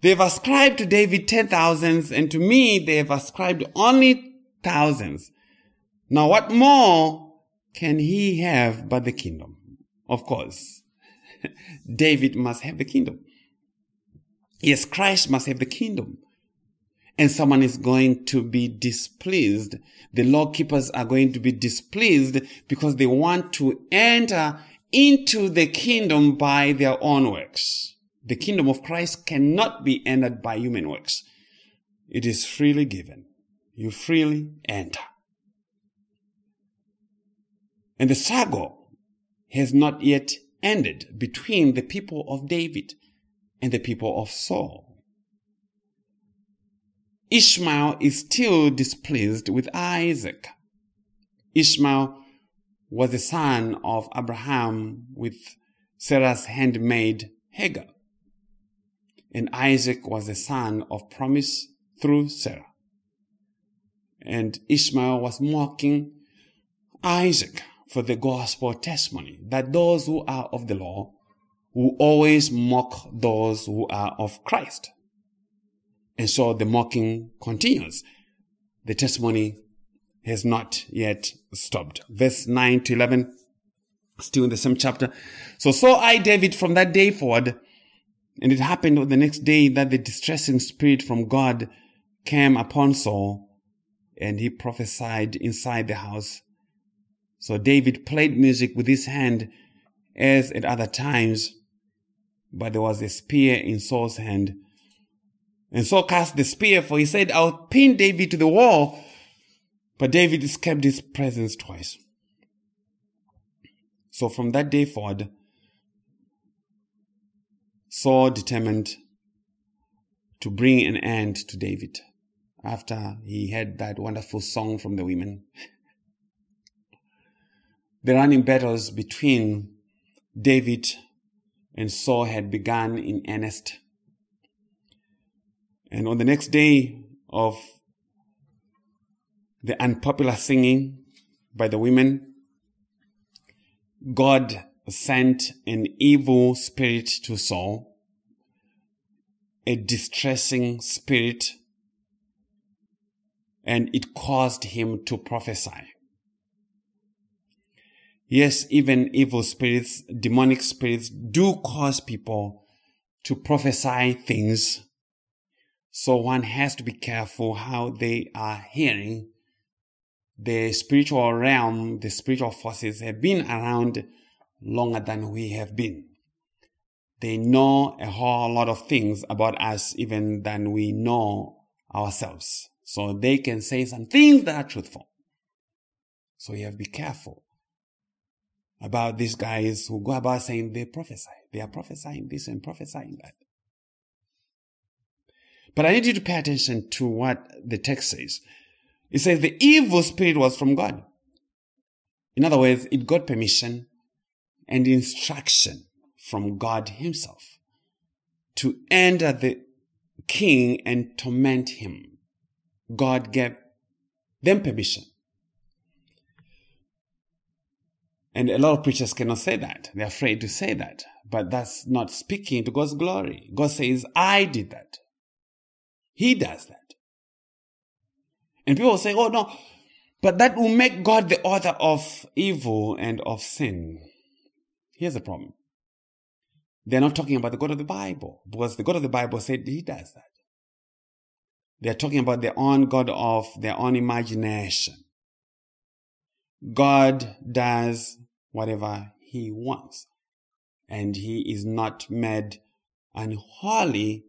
They've ascribed to David ten thousands, and to me they have ascribed only thousands. Now what more can he have but the kingdom? Of course, David must have the kingdom. Yes, Christ must have the kingdom. And someone is going to be displeased. The law keepers are going to be displeased because they want to enter into the kingdom by their own works. The kingdom of Christ cannot be entered by human works. it is freely given. You freely enter. And the struggle has not yet ended between the people of David and the people of Saul. Ishmael is still displeased with Isaac. Ishmael was the son of Abraham with Sarah's handmaid Hagar. And Isaac was the son of promise through Sarah. And Ishmael was mocking Isaac for the gospel testimony that those who are of the law will always mock those who are of Christ. And so the mocking continues. The testimony has not yet stopped. Verse 9 to 11, still in the same chapter. So Saul eyed David from that day forward, and it happened on the next day that the distressing spirit from God came upon Saul, and he prophesied inside the house. So David played music with his hand as at other times, but there was a spear in Saul's hand. And Saul cast the spear, for he said, I'll pin David to the wall. But David escaped his presence twice. So from that day forward, Saul determined to bring an end to David after he had that wonderful song from the women. The running battles between David and Saul had begun in earnest. And on the next day of the unpopular singing by the women, God sent an evil spirit to Saul, a distressing spirit, and it caused him to prophesy. Yes, even evil spirits, demonic spirits do cause people to prophesy things. So one has to be careful how they are hearing the spiritual realm, the spiritual forces have been around longer than we have been. They know a whole lot of things about us even than we know ourselves. So they can say some things that are truthful. So you have to be careful about these guys who go about saying they prophesy. They are prophesying this and prophesying that. But I need you to pay attention to what the text says. It says the evil spirit was from God. In other words, it got permission and instruction from God Himself to enter the king and torment him. God gave them permission. And a lot of preachers cannot say that. They're afraid to say that. But that's not speaking to God's glory. God says, I did that. He does that. And people say, oh no, but that will make God the author of evil and of sin. Here's the problem. They're not talking about the God of the Bible because the God of the Bible said he does that. They're talking about their own God of their own imagination. God does whatever he wants and he is not made unholy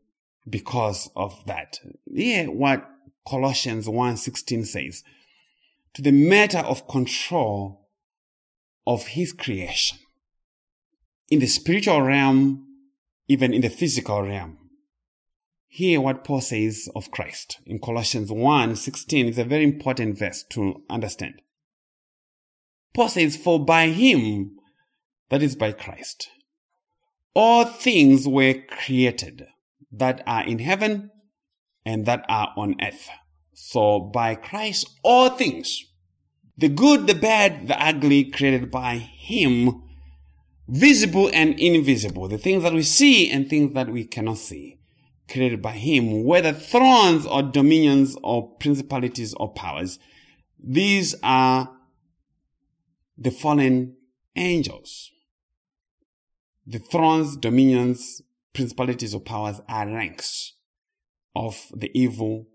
because of that. Yeah, what Colossians 1:16 says, to the matter of control of his creation. In the spiritual realm, even in the physical realm. Hear what Paul says of Christ in Colossians 1:16 is a very important verse to understand. Paul says, For by him, that is by Christ, all things were created that are in heaven and that are on earth. So by Christ, all things, the good, the bad, the ugly, created by Him, visible and invisible, the things that we see and things that we cannot see, created by Him, whether thrones or dominions or principalities or powers, these are the fallen angels. The thrones, dominions, principalities or powers are ranks of the evil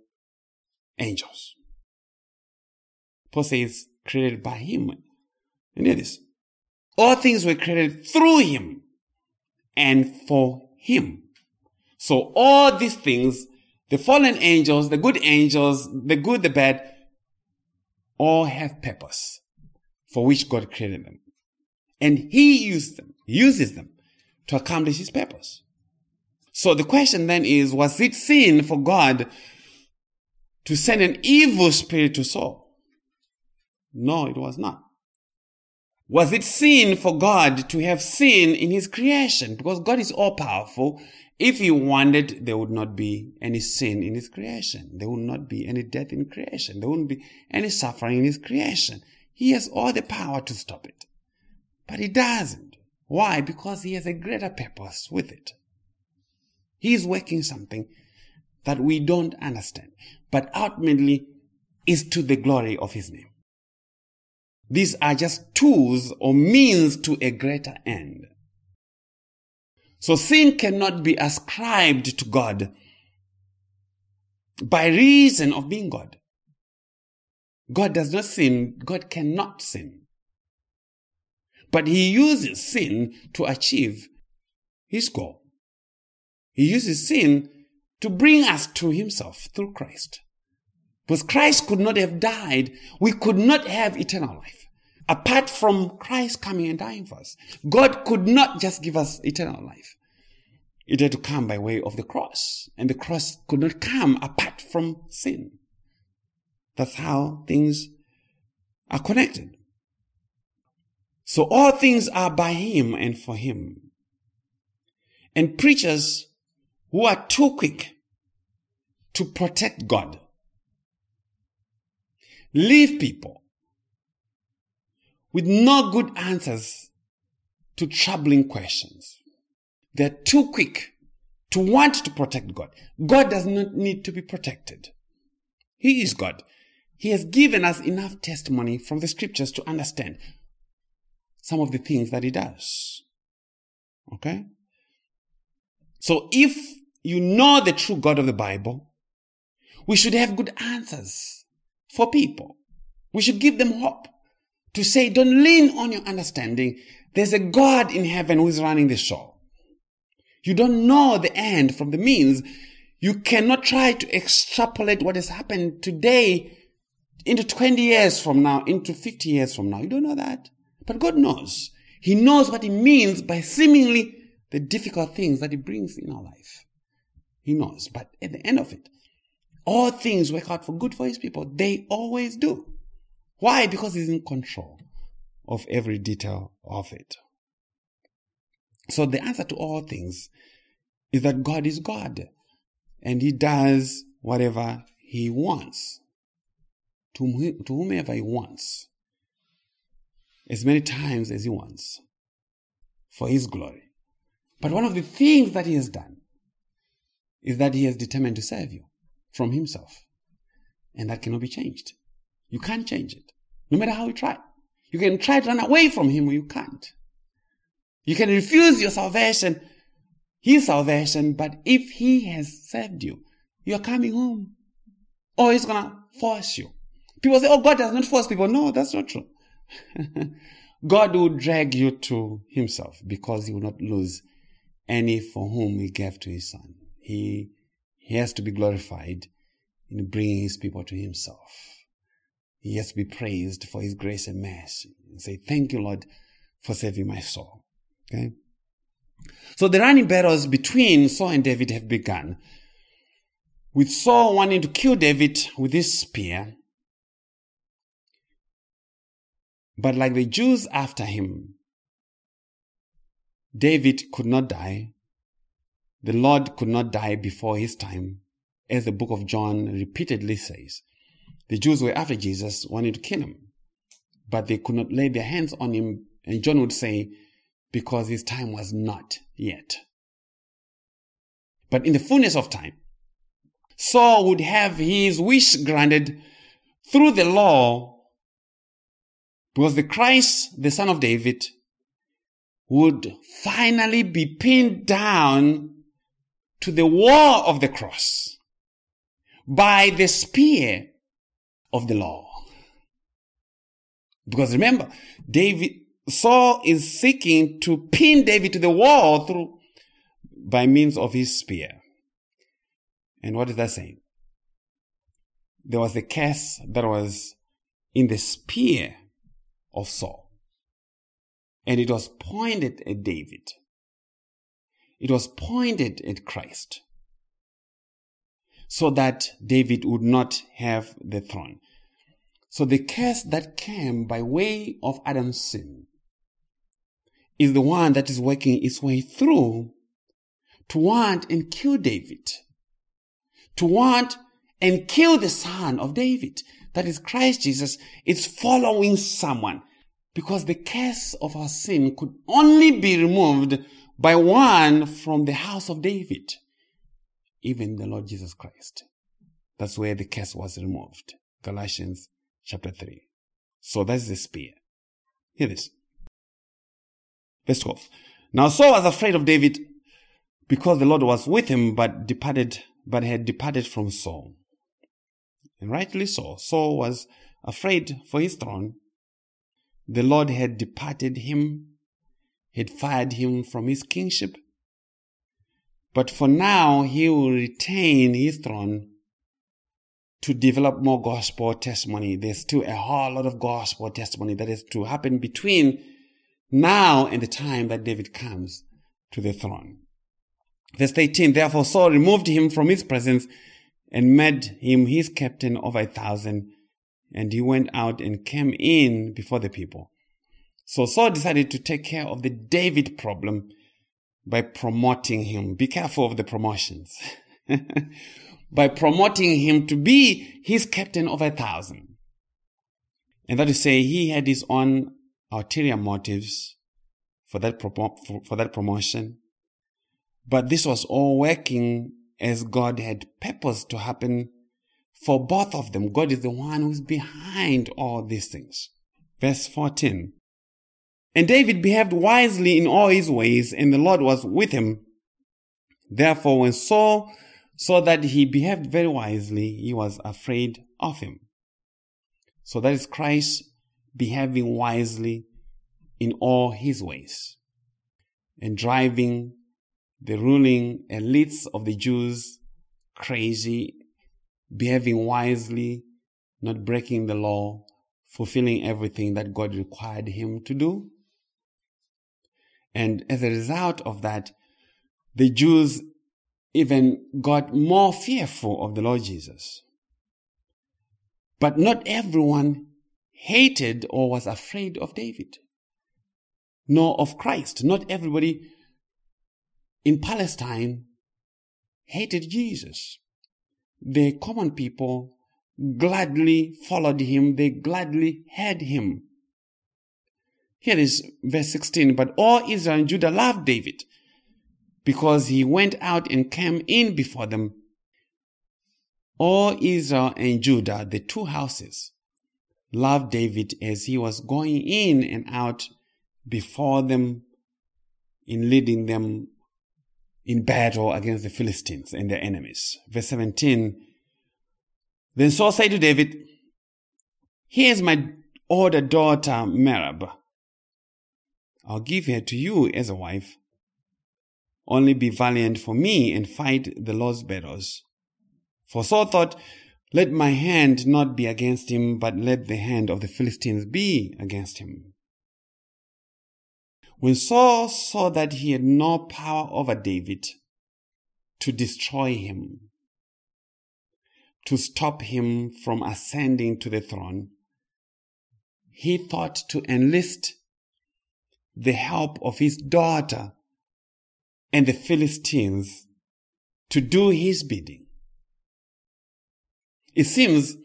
angels. Paul says, created by him. And hear this. All things were created through him and for him. So all these things the fallen angels, the good angels, the good, the bad, all have purpose for which God created them. And He used them, uses them to accomplish His purpose. So the question then is, was it sin for God to send an evil spirit to Saul? No, it was not. Was it sin for God to have sin in his creation? Because God is all powerful. If he wanted, there would not be any sin in his creation. There would not be any death in creation. There wouldn't be any suffering in his creation. He has all the power to stop it. But he doesn't. Why? Because he has a greater purpose with it. He is working something that we don't understand, but ultimately is to the glory of his name. These are just tools or means to a greater end. So sin cannot be ascribed to God by reason of being God. God does not sin. God cannot sin. But he uses sin to achieve his goal. He uses sin to bring us to himself through Christ. Because Christ could not have died. We could not have eternal life. Apart from Christ coming and dying for us. God could not just give us eternal life. It had to come by way of the cross. And the cross could not come apart from sin. That's how things are connected. So all things are by Him and for Him. And preachers who are too quick to protect God leave people with no good answers to troubling questions. They're too quick to want to protect God. God does not need to be protected. He is God. He has given us enough testimony from the scriptures to understand some of the things that He does. Okay? So if you know the true God of the Bible, we should have good answers for people. We should give them hope to say, don't lean on your understanding. There's a God in heaven who is running the show. You don't know the end from the means. You cannot try to extrapolate what has happened today into 20 years from now, into 50 years from now. You don't know that. But God knows. He knows what He means by seemingly the difficult things that He brings in our life. He knows. But at the end of it, all things work out for good for His people. They always do. Why? Because he's in control of every detail of it. So the answer to all things is that God is God and he does whatever he wants to, to whomever he wants as many times as he wants for his glory. But one of the things that he has done is that he has determined to save you from himself. And that cannot be changed. You can't change it, no matter how you try. You can try to run away from Him, you can't. You can refuse your salvation, His salvation, but if He has saved you, you're coming home. Or He's gonna force you. People say, oh, God does not force people. No, that's not true. God will drag you to Himself because He will not lose any for whom He gave to His Son. He, he has to be glorified in bringing His people to Himself. He has to be praised for his grace and mercy. And say, thank you, Lord, for saving my soul. Okay? So the running battles between Saul and David have begun. With Saul wanting to kill David with his spear. But like the Jews after him, David could not die. The Lord could not die before his time, as the book of John repeatedly says. The Jews were after Jesus, wanting to kill him, but they could not lay their hands on him. And John would say, because his time was not yet. But in the fullness of time, Saul would have his wish granted through the law because the Christ, the son of David, would finally be pinned down to the wall of the cross by the spear of the law. Because remember, David, Saul is seeking to pin David to the wall through, by means of his spear. And what is that saying? There was a curse that was in the spear of Saul. And it was pointed at David. It was pointed at Christ. So that David would not have the throne. So the curse that came by way of Adam's sin is the one that is working its way through to want and kill David. To want and kill the son of David. That is Christ Jesus. It's following someone. Because the curse of our sin could only be removed by one from the house of David. Even the Lord Jesus Christ. That's where the curse was removed. Galatians chapter 3. So that's the spear. Hear this. Verse 12. Now Saul was afraid of David because the Lord was with him, but departed, but had departed from Saul. And rightly so. Saul was afraid for his throne. The Lord had departed him, had fired him from his kingship. But for now, he will retain his throne to develop more gospel testimony. There's still a whole lot of gospel testimony that is to happen between now and the time that David comes to the throne. Verse 18, therefore Saul removed him from his presence and made him his captain over a thousand. And he went out and came in before the people. So Saul decided to take care of the David problem by promoting him. Be careful of the promotions. by promoting him to be his captain of a thousand. And that is to say, he had his own ulterior motives for that, pro- for that promotion. But this was all working as God had purposed to happen for both of them. God is the one who's behind all these things. Verse 14. And David behaved wisely in all his ways, and the Lord was with him. Therefore, when Saul saw that he behaved very wisely, he was afraid of him. So that is Christ behaving wisely in all his ways and driving the ruling elites of the Jews crazy, behaving wisely, not breaking the law, fulfilling everything that God required him to do. And as a result of that, the Jews even got more fearful of the Lord Jesus. But not everyone hated or was afraid of David, nor of Christ. Not everybody in Palestine hated Jesus. The common people gladly followed him, they gladly had him. Here is verse 16. But all Israel and Judah loved David because he went out and came in before them. All Israel and Judah, the two houses, loved David as he was going in and out before them in leading them in battle against the Philistines and their enemies. Verse 17. Then Saul said to David, Here's my older daughter Merab. I'll give her to you as a wife. Only be valiant for me and fight the Lord's battles. For Saul thought, let my hand not be against him, but let the hand of the Philistines be against him. When Saul saw that he had no power over David to destroy him, to stop him from ascending to the throne, he thought to enlist the help of his daughter and the Philistines to do his bidding. It seems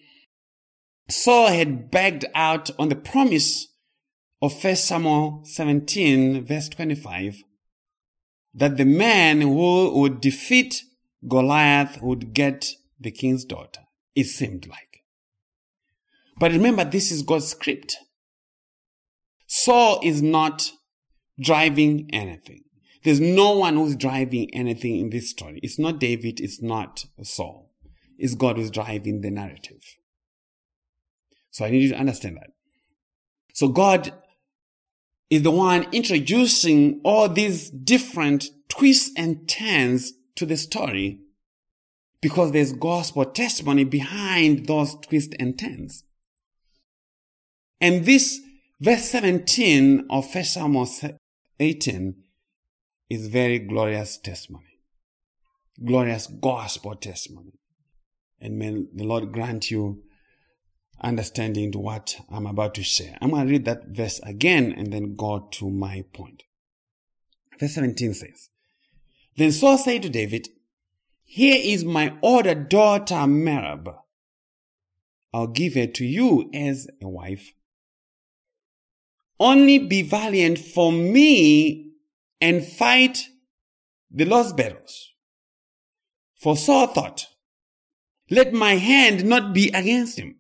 Saul had begged out on the promise of 1 Samuel 17 verse 25 that the man who would defeat Goliath would get the king's daughter. It seemed like. But remember, this is God's script. Saul is not driving anything. There's no one who's driving anything in this story. It's not David, it's not Saul. It's God who's driving the narrative. So I need you to understand that. So God is the one introducing all these different twists and turns to the story because there's gospel testimony behind those twists and turns. And this verse 17 of 1 Samuel 18 is very glorious testimony. Glorious gospel testimony. And may the Lord grant you understanding what I'm about to share. I'm going to read that verse again and then go to my point. Verse 17 says, Then Saul said to David, Here is my older daughter Merab. I'll give her to you as a wife. Only be valiant for me and fight the lost battles. For Saul thought, let my hand not be against him,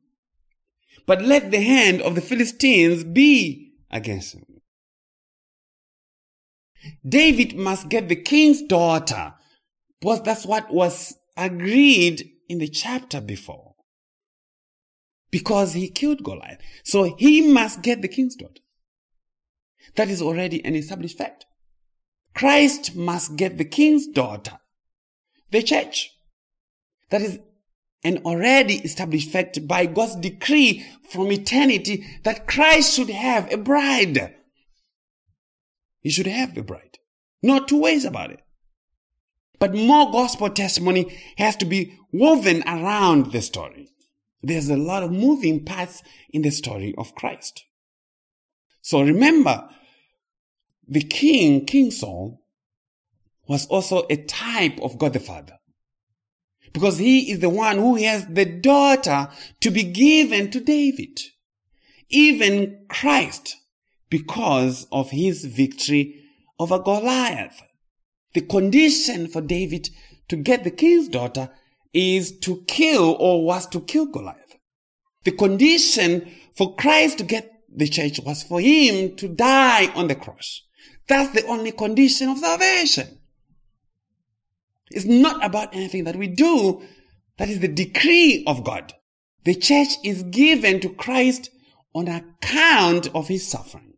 but let the hand of the Philistines be against him. David must get the king's daughter, because that's what was agreed in the chapter before. Because he killed Goliath. So he must get the king's daughter. That is already an established fact. Christ must get the king's daughter, the church. That is an already established fact by God's decree from eternity that Christ should have a bride. He should have a bride. Not two ways about it. But more gospel testimony has to be woven around the story. There's a lot of moving parts in the story of Christ. So remember, the king, King Saul, was also a type of God the Father. Because he is the one who has the daughter to be given to David. Even Christ, because of his victory over Goliath. The condition for David to get the king's daughter is to kill or was to kill Goliath. The condition for Christ to get the church was for him to die on the cross. That's the only condition of salvation. It's not about anything that we do. That is the decree of God. The church is given to Christ on account of his suffering,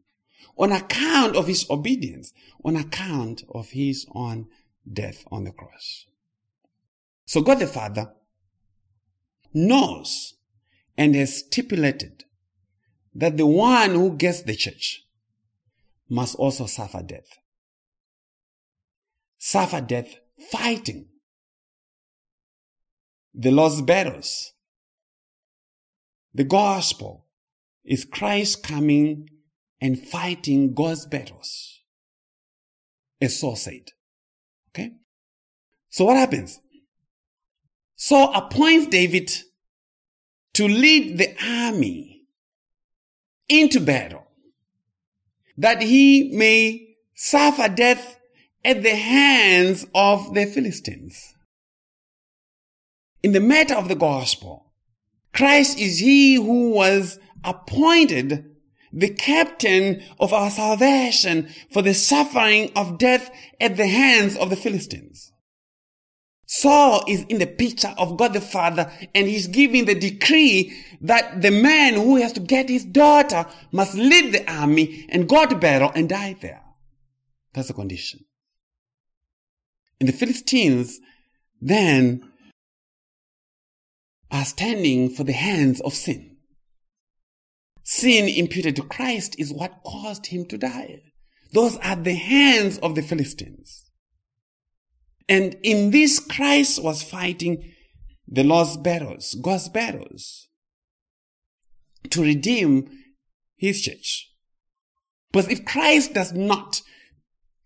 on account of his obedience, on account of his own death on the cross. So God the Father knows and has stipulated that the one who gets the church must also suffer death. Suffer death fighting the lost battles. The gospel is Christ coming and fighting God's battles. As Saul said. Okay? So what happens? Saul appoints David to lead the army into battle that he may suffer death at the hands of the Philistines. In the matter of the gospel, Christ is he who was appointed the captain of our salvation for the suffering of death at the hands of the Philistines. Saul is in the picture of God the Father and he's giving the decree that the man who has to get his daughter must lead the army and go to battle and die there. That's the condition. And the Philistines then are standing for the hands of sin. Sin imputed to Christ is what caused him to die. Those are the hands of the Philistines. And in this, Christ was fighting the Lord's battles, God's battles, to redeem his church. But if Christ does not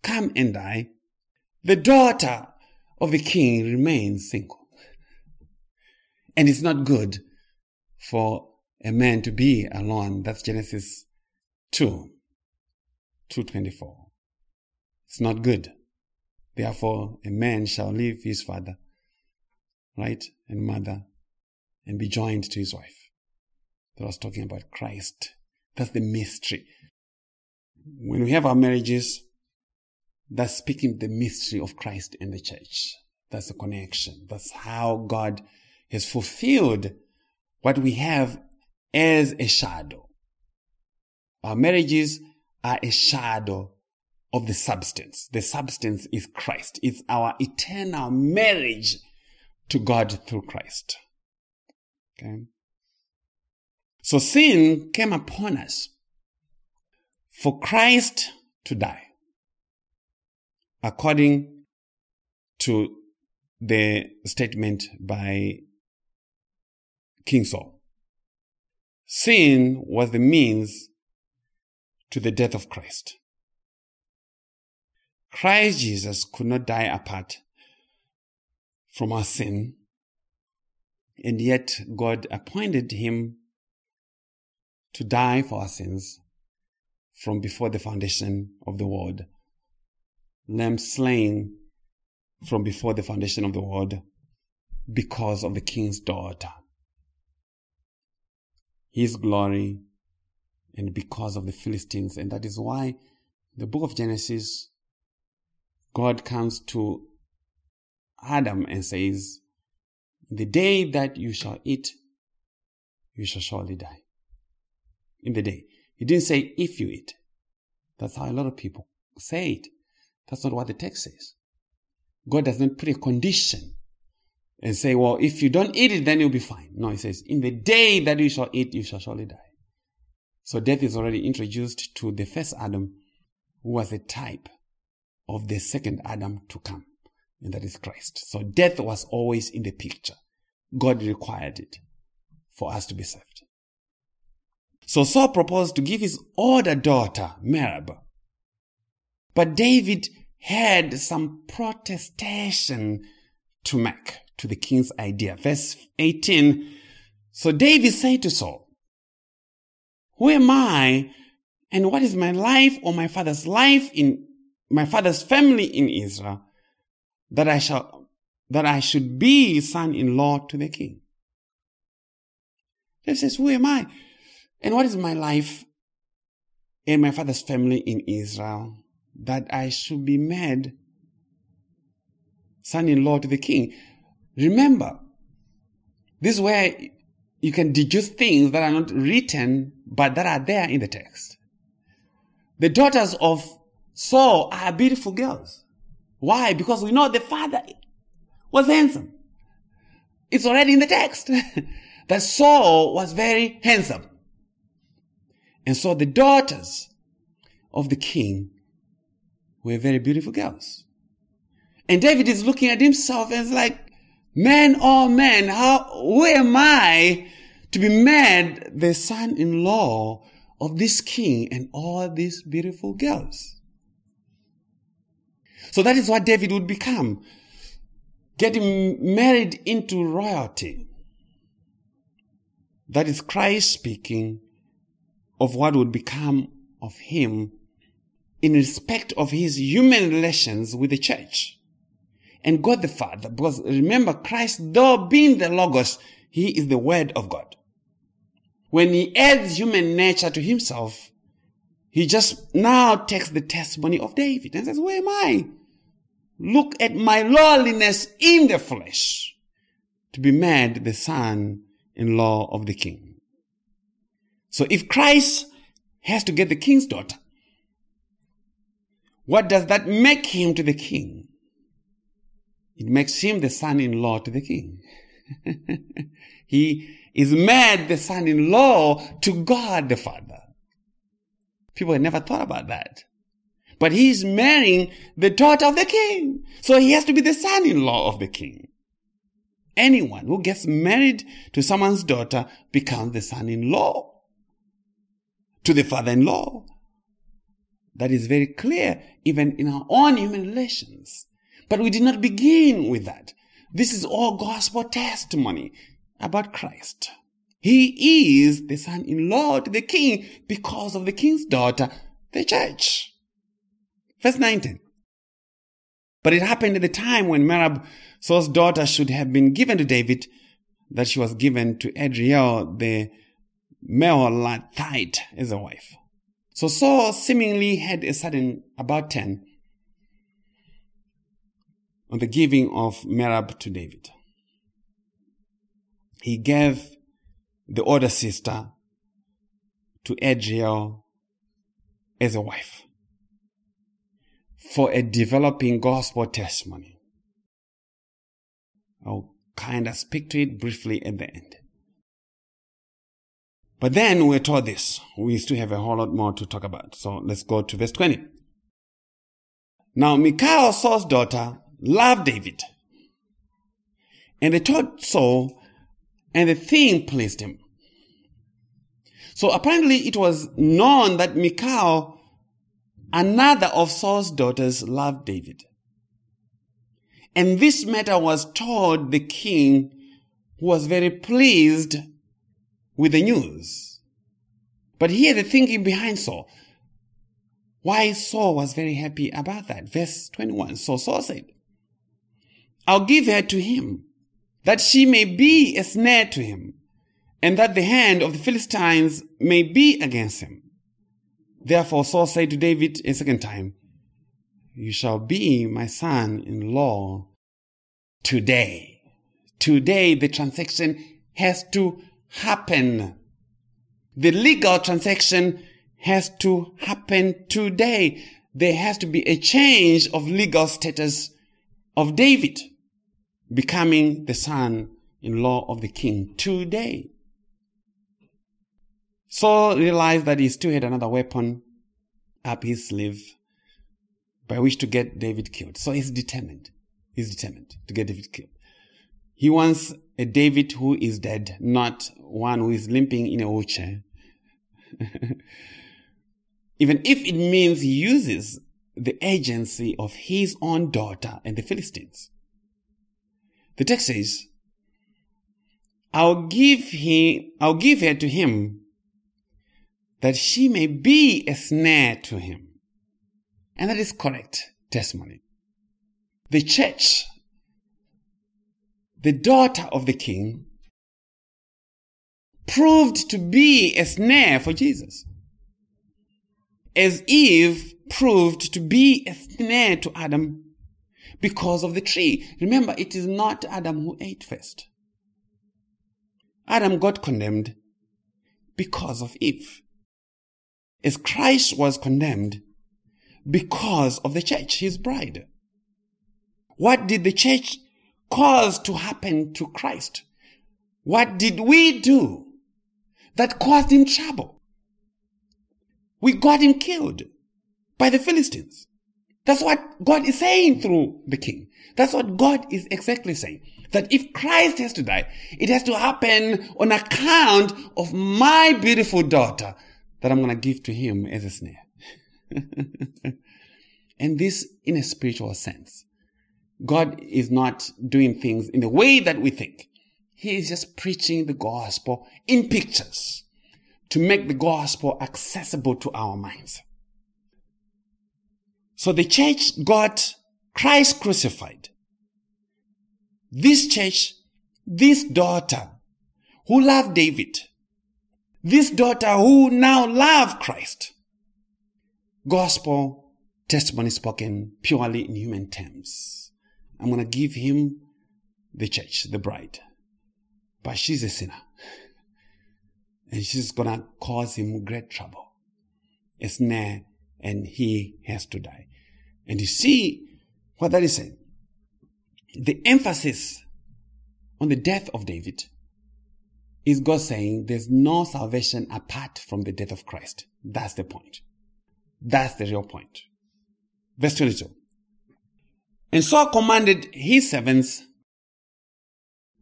come and die, the daughter of the king remains single. And it's not good for a man to be alone. That's Genesis 2, 224. It's not good. Therefore, a man shall leave his father, right, and mother, and be joined to his wife. That was talking about Christ. That's the mystery. When we have our marriages, that's speaking the mystery of Christ in the church. That's the connection. That's how God has fulfilled what we have as a shadow. Our marriages are a shadow of the substance. The substance is Christ. It's our eternal marriage to God through Christ. Okay. So sin came upon us for Christ to die according to the statement by King Saul. Sin was the means to the death of Christ. Christ Jesus could not die apart from our sin, and yet God appointed him to die for our sins from before the foundation of the world. Lamb slain from before the foundation of the world because of the king's daughter. His glory and because of the Philistines. And that is why the book of Genesis, God comes to Adam and says, The day that you shall eat, you shall surely die. In the day. He didn't say if you eat. That's how a lot of people say it. That's not what the text says. God does not put a condition and say, well, if you don't eat it, then you'll be fine. No, he says, in the day that you shall eat, you shall surely die. So death is already introduced to the first Adam, who was a type of the second Adam to come, and that is Christ. So death was always in the picture. God required it for us to be saved. So Saul proposed to give his older daughter, Merab. But David had some protestation to make to the king's idea. Verse 18. So David said to Saul, Who am I and what is my life or my father's life in my father's family in Israel that I shall that I should be son-in-law to the king? David says, Who am I? And what is my life in my father's family in Israel that I should be made son in law to the king? Remember, this is where you can deduce things that are not written but that are there in the text. The daughters of Saul are beautiful girls. Why? Because we know the father was handsome. It's already in the text that Saul was very handsome. And so the daughters of the king were very beautiful girls. And David is looking at himself and is like, man, oh man, how, who am I to be made the son-in-law of this king and all these beautiful girls? So that is what David would become. Getting married into royalty. That is Christ speaking of what would become of him in respect of his human relations with the church and God the Father. Because remember, Christ, though being the Logos, he is the Word of God. When he adds human nature to himself, he just now takes the testimony of David and says, Where am I? Look at my lowliness in the flesh to be made the son in law of the king. So if Christ has to get the king's daughter, what does that make him to the king? It makes him the son-in-law to the king. he is made the son-in-law to God the Father. People have never thought about that. But he is marrying the daughter of the king. So he has to be the son-in-law of the king. Anyone who gets married to someone's daughter becomes the son-in-law to the father-in-law. That is very clear even in our own human relations. But we did not begin with that. This is all gospel testimony about Christ. He is the son-in-law to the king because of the king's daughter, the church. Verse 19. But it happened at the time when Merab, Saul's daughter, should have been given to David, that she was given to Adriel, the Meholathite as a wife. So Saul seemingly had a sudden about 10 on the giving of Merab to David. He gave the older sister to Adriel as a wife for a developing gospel testimony. I'll kind of speak to it briefly at the end. But then we're told this. We still have a whole lot more to talk about. So let's go to verse 20. Now, Michal, Saul's daughter, loved David. And they told Saul, and the thing pleased him. So apparently it was known that Michal, another of Saul's daughters, loved David. And this matter was told the king, who was very pleased with the news. But here the thinking behind Saul. Why Saul was very happy about that. Verse 21. So Saul said, I'll give her to him, that she may be a snare to him, and that the hand of the Philistines may be against him. Therefore Saul said to David a second time, You shall be my son in law today. Today the transaction has to happen. The legal transaction has to happen today. There has to be a change of legal status of David becoming the son in law of the king today. Saul realized that he still had another weapon up his sleeve by which to get David killed. So he's determined. He's determined to get David killed. He wants a David who is dead, not one who is limping in a wheelchair. Even if it means he uses the agency of his own daughter and the Philistines. The text says, I'll give him, I'll give her to him that she may be a snare to him. And that is correct testimony. The church the daughter of the king, proved to be a snare for Jesus. As Eve proved to be a snare to Adam because of the tree. Remember, it is not Adam who ate first. Adam got condemned because of Eve. As Christ was condemned because of the church, his bride. What did the church caused to happen to Christ? What did we do that caused him trouble? We got him killed by the Philistines. That's what God is saying through the king. That's what God is exactly saying. That if Christ has to die, it has to happen on account of my beautiful daughter that I'm going to give to him as a snare. and this in a spiritual sense. God is not doing things in the way that we think. He is just preaching the gospel in pictures to make the gospel accessible to our minds. So the church got Christ crucified. This church, this daughter who loved David, this daughter who now loved Christ, gospel testimony spoken purely in human terms. I'm going to give him the church, the bride. But she's a sinner. And she's going to cause him great trouble. A snare, and he has to die. And you see what that is saying. The emphasis on the death of David is God saying there's no salvation apart from the death of Christ. That's the point. That's the real point. Verse 22. And Saul commanded his servants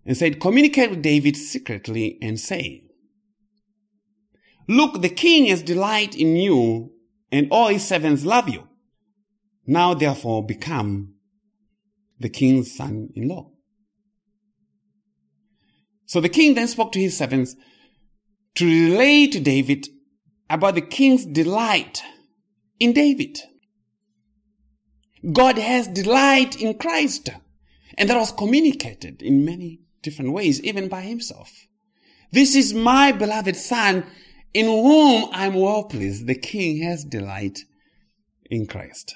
and said, Communicate with David secretly and say, Look, the king has delight in you, and all his servants love you. Now therefore become the king's son in law. So the king then spoke to his servants to relay to David about the king's delight in David. God has delight in Christ. And that was communicated in many different ways, even by himself. This is my beloved son in whom I'm well pleased. The king has delight in Christ.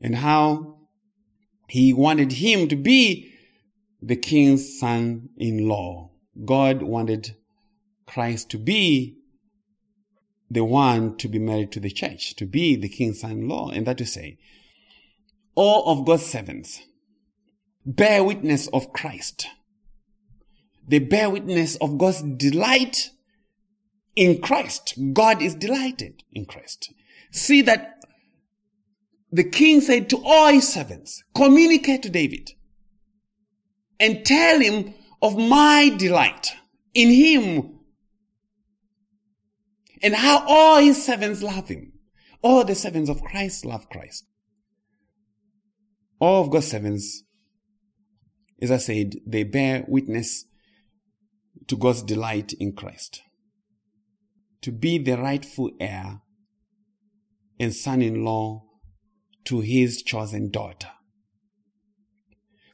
And how he wanted him to be the king's son in law. God wanted Christ to be the one to be married to the church, to be the king's son-in-law, and that to say, all of God's servants bear witness of Christ. They bear witness of God's delight in Christ. God is delighted in Christ. See that the king said to all his servants, communicate to David and tell him of my delight in him and how all his servants love him. All the servants of Christ love Christ. All of God's servants, as I said, they bear witness to God's delight in Christ. To be the rightful heir and son in law to his chosen daughter.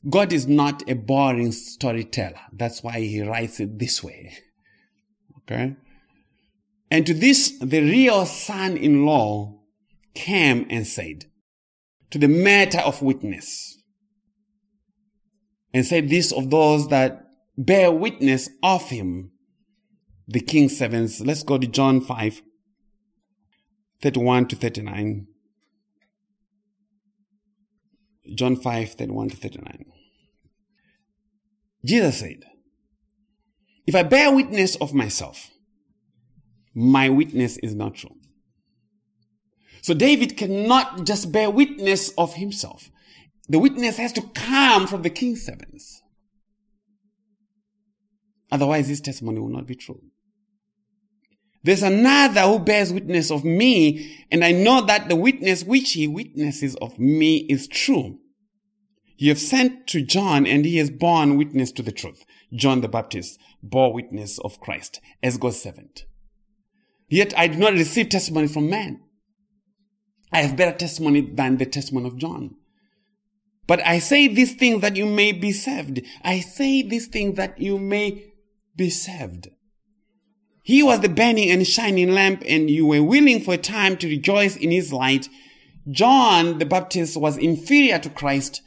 God is not a boring storyteller. That's why he writes it this way. Okay? And to this, the real son in law came and said, to the matter of witness, and said this of those that bear witness of him, the king's servants. Let's go to John 5, 31 to 39. John 5, 31 to 39. Jesus said, If I bear witness of myself, my witness is not true. So David cannot just bear witness of himself. The witness has to come from the king's servants. Otherwise, his testimony will not be true. There's another who bears witness of me, and I know that the witness which he witnesses of me is true. You have sent to John, and he has borne witness to the truth. John the Baptist bore witness of Christ as God's servant. Yet I do not receive testimony from man. I have better testimony than the testimony of John. But I say these things that you may be saved. I say these things that you may be saved. He was the burning and shining lamp, and you were willing for a time to rejoice in his light. John the Baptist was inferior to Christ.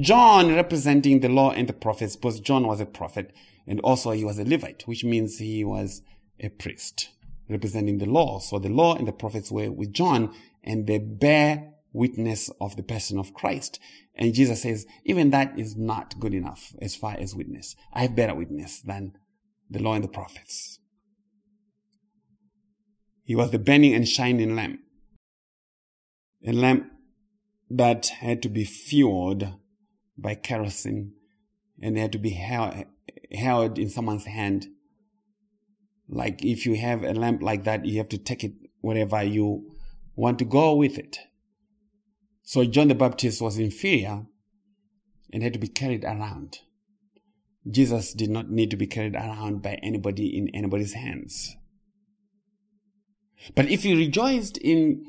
John representing the law and the prophets, because John was a prophet, and also he was a Levite, which means he was a priest, representing the law. So the law and the prophets were with John, and they bear witness of the person of Christ. And Jesus says, even that is not good enough as far as witness. I have better witness than the law and the prophets. He was the burning and shining lamp. A lamp that had to be fueled by kerosene and had to be held, held in someone's hand. Like if you have a lamp like that, you have to take it wherever you want to go with it. So John the Baptist was inferior and had to be carried around. Jesus did not need to be carried around by anybody in anybody's hands. But if you rejoiced in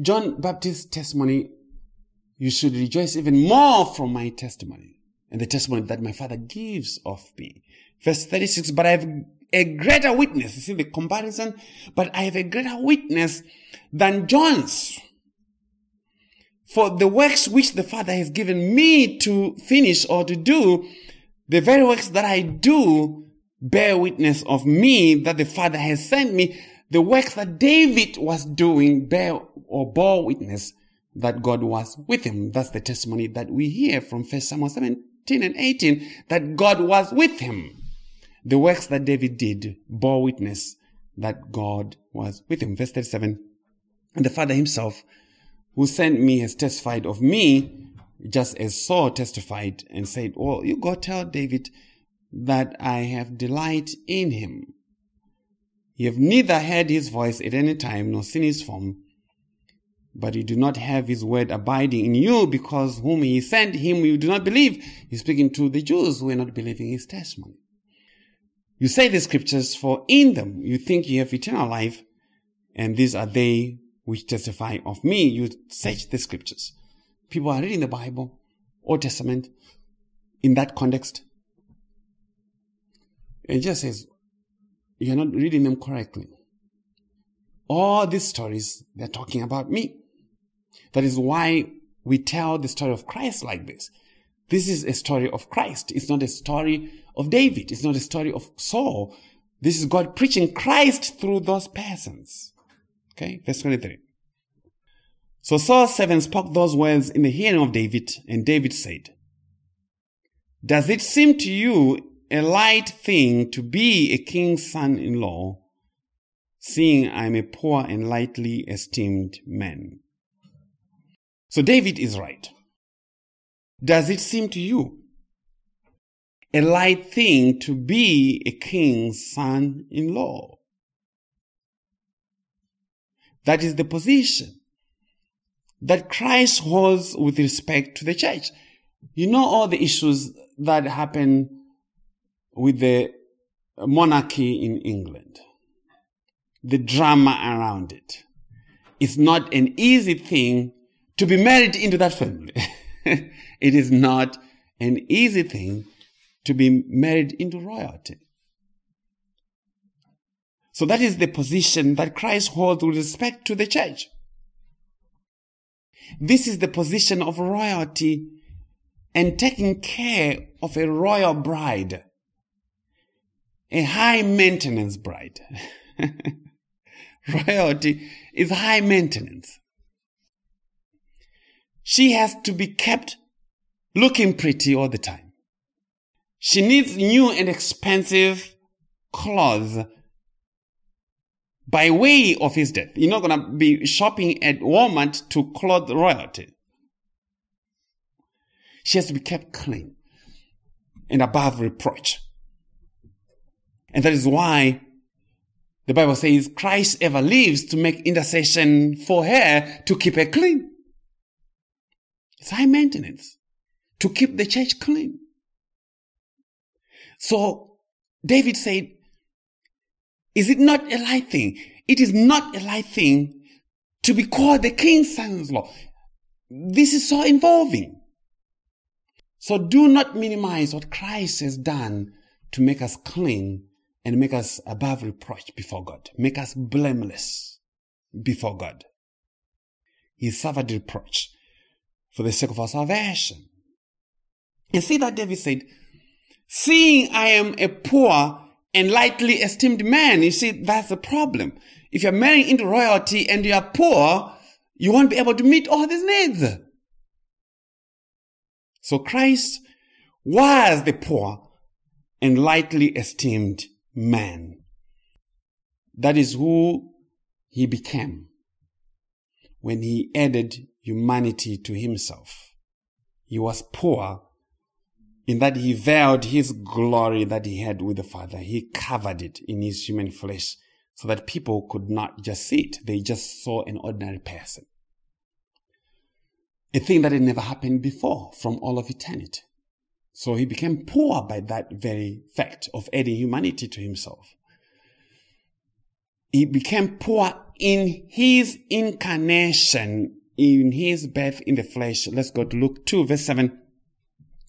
John Baptist's testimony, you should rejoice even more from my testimony and the testimony that my father gives of me. Verse 36, but I have a greater witness. You see the comparison? But I have a greater witness than John's. For the works which the Father has given me to finish or to do, the very works that I do bear witness of me that the Father has sent me. The works that David was doing bear or bore witness that God was with him. That's the testimony that we hear from 1 Samuel 17 and 18, that God was with him. The works that David did bore witness that God was with him. Verse 37, and the Father himself who sent me has testified of me, just as Saul testified and said, Oh, you go tell David that I have delight in him. You have neither heard his voice at any time nor seen his form, but you do not have his word abiding in you because whom he sent him you do not believe. He's speaking to the Jews who are not believing his testimony. You say the scriptures, for in them you think you have eternal life, and these are they which testify of me. You search the scriptures. People are reading the Bible, Old Testament, in that context. And just says, you're not reading them correctly. All these stories, they're talking about me. That is why we tell the story of Christ like this. This is a story of Christ. It's not a story of David. It's not a story of Saul. This is God preaching Christ through those persons. Okay, verse 23. So Saul's servant spoke those words in the hearing of David, and David said, Does it seem to you a light thing to be a king's son in law, seeing I'm a poor and lightly esteemed man? So David is right. Does it seem to you a light thing to be a king's son in law? That is the position that Christ holds with respect to the church. You know all the issues that happen with the monarchy in England, the drama around it. It's not an easy thing to be married into that family. it is not an easy thing to be married into royalty. So that is the position that Christ holds with respect to the church. This is the position of royalty and taking care of a royal bride, a high maintenance bride. royalty is high maintenance. She has to be kept looking pretty all the time. She needs new and expensive clothes by way of his death. You're not going to be shopping at Walmart to clothe royalty. She has to be kept clean and above reproach. And that is why the Bible says Christ ever lives to make intercession for her to keep her clean. It's high maintenance to keep the church clean. So David said, is it not a light thing? It is not a light thing to be called the king's son-in-law. This is so involving. So do not minimize what Christ has done to make us clean and make us above reproach before God, make us blameless before God. He suffered reproach for the sake of our salvation. And see that David said, seeing I am a poor and lightly esteemed man. You see, that's the problem. If you're marrying into royalty and you're poor, you won't be able to meet all these needs. So Christ was the poor and lightly esteemed man. That is who he became when he added humanity to himself. He was poor in that he veiled his glory that he had with the Father. He covered it in his human flesh so that people could not just see it. They just saw an ordinary person. A thing that had never happened before from all of eternity. So he became poor by that very fact of adding humanity to himself. He became poor in his incarnation, in his birth in the flesh. Let's go to Luke 2 verse 7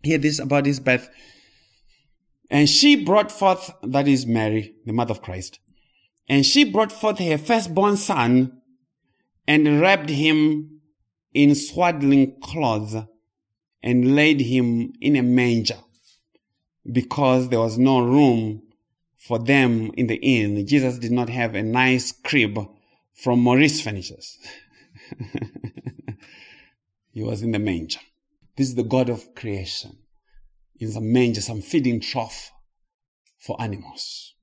hear this about his birth. And she brought forth, that is Mary, the mother of Christ, and she brought forth her firstborn son and wrapped him in swaddling clothes and laid him in a manger because there was no room for them in the inn. Jesus did not have a nice crib from Maurice Furnitures. he was in the manger. This is the God of creation. In some manger, some feeding trough for animals.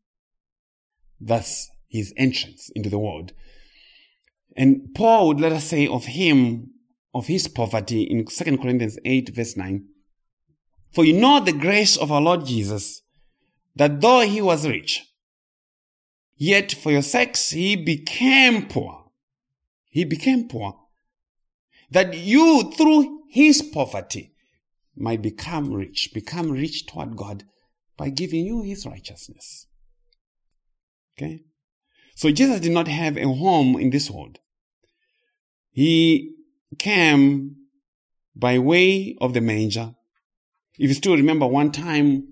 That's his entrance into the world. And Paul would let us say of him, of his poverty in 2 Corinthians 8 verse 9. For you know the grace of our Lord Jesus, that though he was rich, yet for your sakes he became poor. He became poor. That you through his poverty might become rich, become rich toward God by giving you his righteousness. Okay? So Jesus did not have a home in this world. He came by way of the manger. If you still remember one time,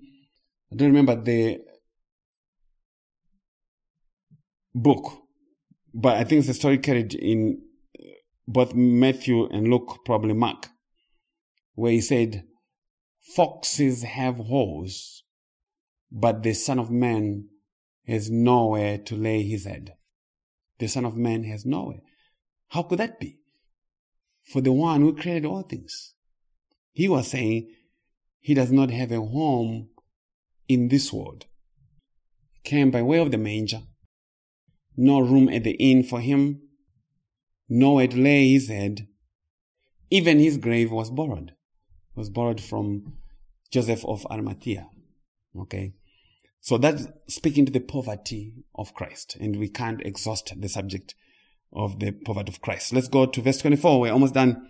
I don't remember the book, but I think it's a story carried in both Matthew and Luke, probably Mark where he said, Foxes have holes, but the Son of Man has nowhere to lay his head. The Son of Man has nowhere. How could that be? For the one who created all things. He was saying, he does not have a home in this world. Came by way of the manger, no room at the inn for him, nowhere to lay his head. Even his grave was borrowed, was borrowed from Joseph of Arimathea. Okay. So that's speaking to the poverty of Christ. And we can't exhaust the subject of the poverty of Christ. Let's go to verse 24. We're almost done.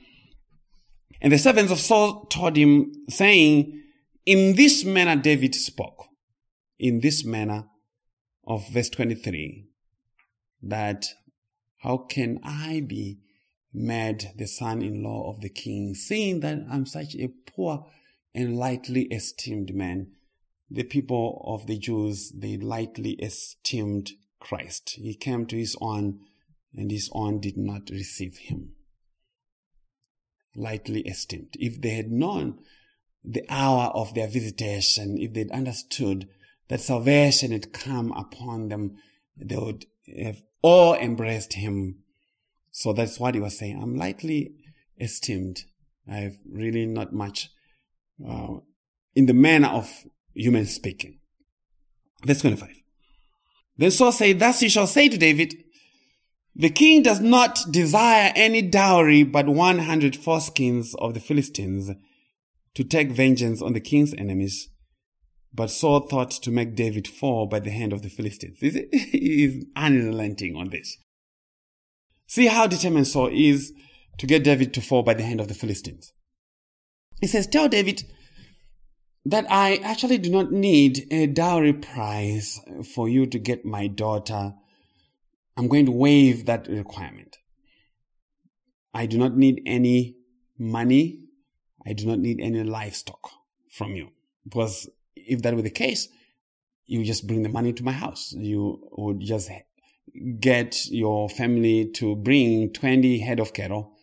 And the servants of Saul told him, saying, In this manner David spoke. In this manner of verse 23, that how can I be made the son-in-law of the king, seeing that I'm such a poor and lightly esteemed man? The people of the Jews, they lightly esteemed Christ. He came to his own, and his own did not receive him lightly esteemed. If they had known the hour of their visitation, if they'd understood that salvation had come upon them, they would have all embraced him. So that's what he was saying. I'm lightly esteemed. I have really not much uh, in the manner of human speaking. Verse 25. Then Saul said, Thus you shall say to David, the king does not desire any dowry but 100 foreskins of the Philistines to take vengeance on the king's enemies. But Saul thought to make David fall by the hand of the Philistines. He is unrelenting on this. See how determined Saul is to get David to fall by the hand of the Philistines. He says, Tell David that I actually do not need a dowry price for you to get my daughter I'm going to waive that requirement. I do not need any money. I do not need any livestock from you. Because if that were the case, you just bring the money to my house. You would just get your family to bring 20 head of cattle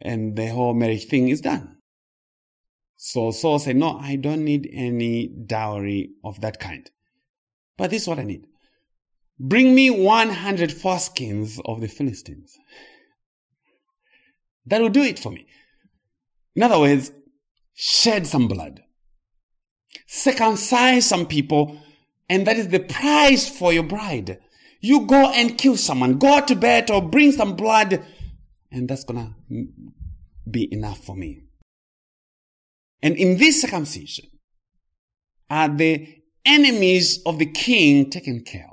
and the whole marriage thing is done. So Saul said, no, I don't need any dowry of that kind. But this is what I need. Bring me 100 foreskins of the Philistines. That will do it for me. In other words, shed some blood. Circumcise some people, and that is the price for your bride. You go and kill someone, go to bed or bring some blood, and that's gonna be enough for me. And in this circumcision are the enemies of the king taken care of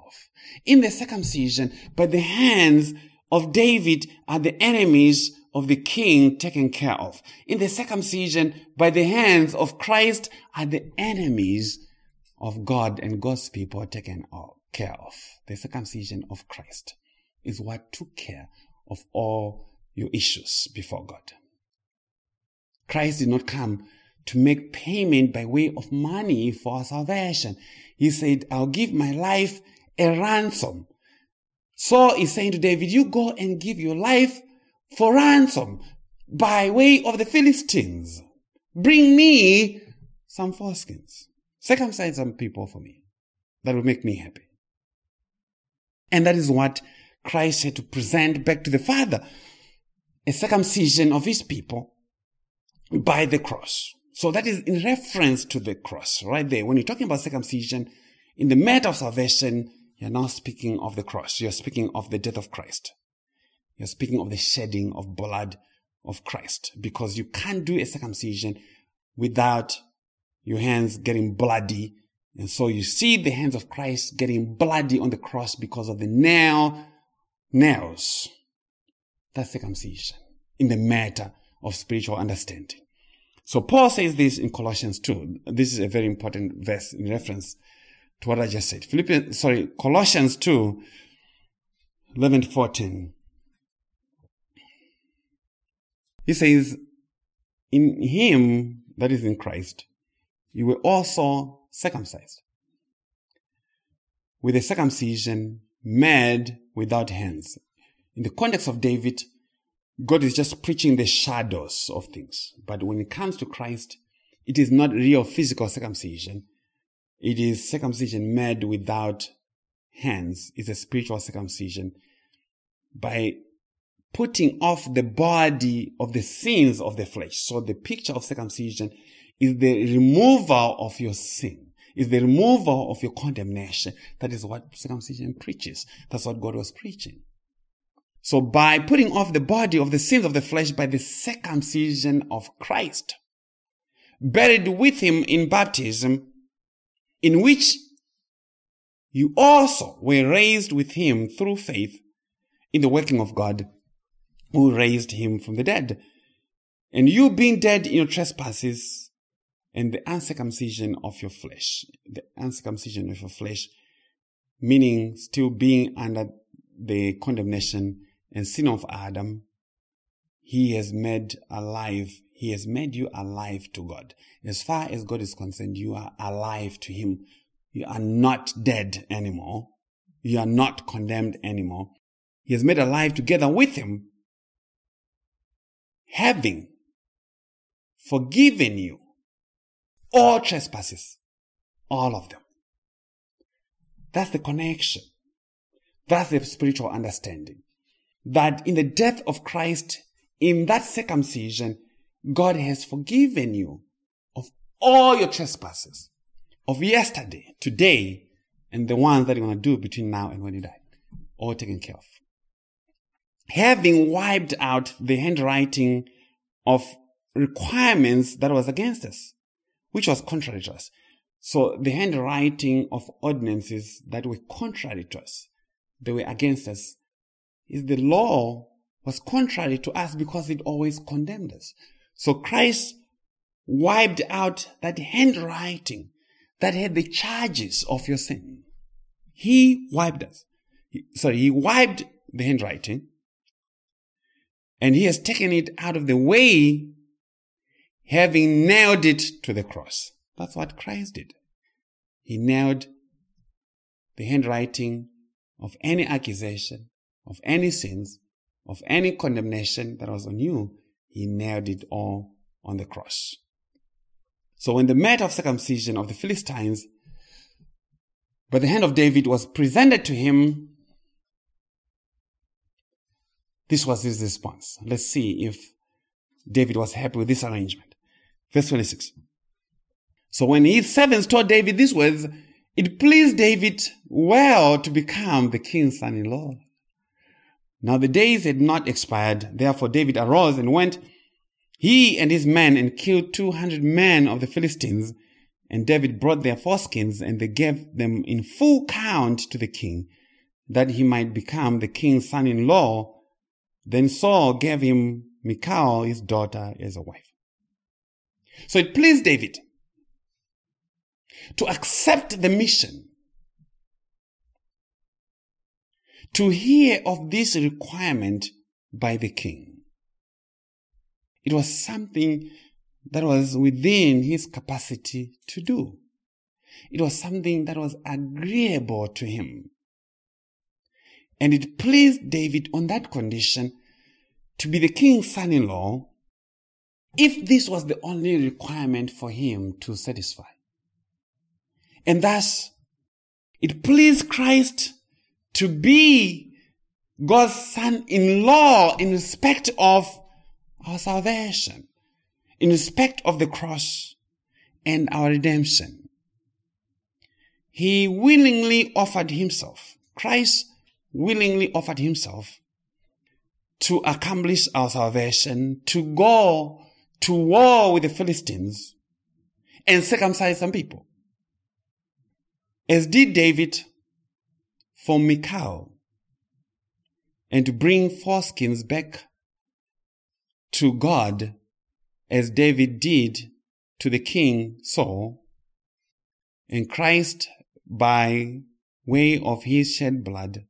in the circumcision by the hands of David are the enemies of the king taken care of. In the circumcision by the hands of Christ are the enemies of God and God's people taken care of. The circumcision of Christ is what took care of all your issues before God. Christ did not come to make payment by way of money for salvation. He said, I'll give my life a ransom. Saul is saying to David, you go and give your life for ransom by way of the Philistines. Bring me some foreskins. Circumcise some people for me. That will make me happy. And that is what Christ had to present back to the Father. A circumcision of his people by the cross. So that is in reference to the cross right there. When you're talking about circumcision in the matter of salvation, you're not speaking of the cross. You're speaking of the death of Christ. You're speaking of the shedding of blood of Christ because you can't do a circumcision without your hands getting bloody. And so you see the hands of Christ getting bloody on the cross because of the nail, nails. That's circumcision in the matter of spiritual understanding. So Paul says this in Colossians 2. This is a very important verse in reference to what I just said. Philippians, sorry, Colossians 2, 11 14. He says, in him, that is in Christ, you were also circumcised with a circumcision made without hands. In the context of David, God is just preaching the shadows of things. But when it comes to Christ, it is not real physical circumcision. It is circumcision made without hands. It's a spiritual circumcision by putting off the body of the sins of the flesh. So the picture of circumcision is the removal of your sin, is the removal of your condemnation. That is what circumcision preaches. That's what God was preaching. So by putting off the body of the sins of the flesh by the circumcision of Christ, buried with him in baptism, in which you also were raised with him through faith in the working of God who raised him from the dead. And you being dead in your trespasses and the uncircumcision of your flesh, the uncircumcision of your flesh, meaning still being under the condemnation and sin of Adam, he has made alive. He has made you alive to God. As far as God is concerned, you are alive to him. You are not dead anymore. You are not condemned anymore. He has made alive together with him, having forgiven you all trespasses, all of them. That's the connection. That's the spiritual understanding. That in the death of Christ, in that circumcision, God has forgiven you of all your trespasses of yesterday, today, and the ones that you're going to do between now and when you die. All taken care of. Having wiped out the handwriting of requirements that was against us, which was contrary to us. So the handwriting of ordinances that were contrary to us, they were against us, is the law was contrary to us because it always condemned us. So Christ wiped out that handwriting that had the charges of your sin. He wiped us. Sorry, he wiped the handwriting and he has taken it out of the way having nailed it to the cross. That's what Christ did. He nailed the handwriting of any accusation, of any sins, of any condemnation that was on you. He nailed it all on the cross. So when the mat of circumcision of the Philistines by the hand of David was presented to him, this was his response. Let's see if David was happy with this arrangement. Verse 26. So when his servants told David these words, it pleased David well to become the king's son-in-law. Now the days had not expired. Therefore David arose and went, he and his men, and killed 200 men of the Philistines. And David brought their foreskins, and they gave them in full count to the king, that he might become the king's son-in-law. Then Saul gave him Michal, his daughter, as a wife. So it pleased David to accept the mission, to hear of this requirement by the king. It was something that was within his capacity to do. It was something that was agreeable to him. And it pleased David on that condition to be the king's son in law if this was the only requirement for him to satisfy. And thus, it pleased Christ to be God's son in law in respect of our salvation, in respect of the cross and our redemption. He willingly offered himself. Christ willingly offered himself to accomplish our salvation, to go to war with the Philistines and circumcise some people. As did David for Michal and to bring foreskins back to God as David did to the king Saul and Christ by way of his shed blood.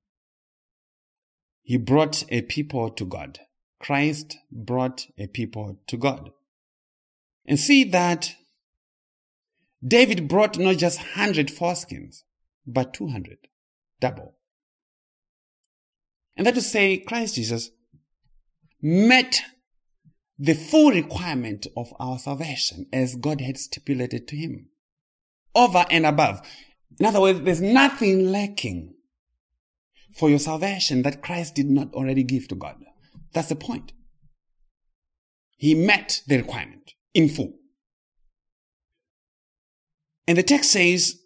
He brought a people to God. Christ brought a people to God and see that David brought not just 100 foreskins, but 200, double. And that to say, Christ Jesus met the full requirement of our salvation as God had stipulated to him, over and above. In other words, there's nothing lacking for your salvation that Christ did not already give to God. That's the point. He met the requirement in full. And the text says,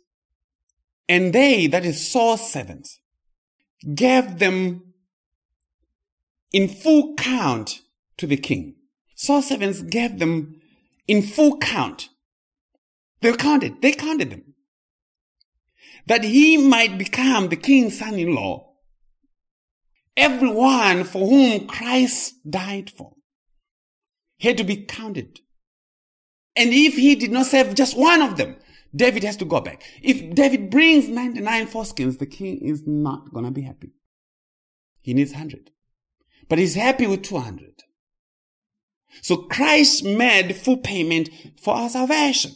and they, that is Saul's servants, gave them in full count to the king. Saul's servants gave them in full count. They counted, they counted them. That he might become the king's son-in-law. Everyone for whom Christ died for He had to be counted. And if he did not save just one of them, David has to go back. If David brings 99 foreskins, the king is not going to be happy. He needs 100. But he's happy with 200. So Christ made full payment for our salvation.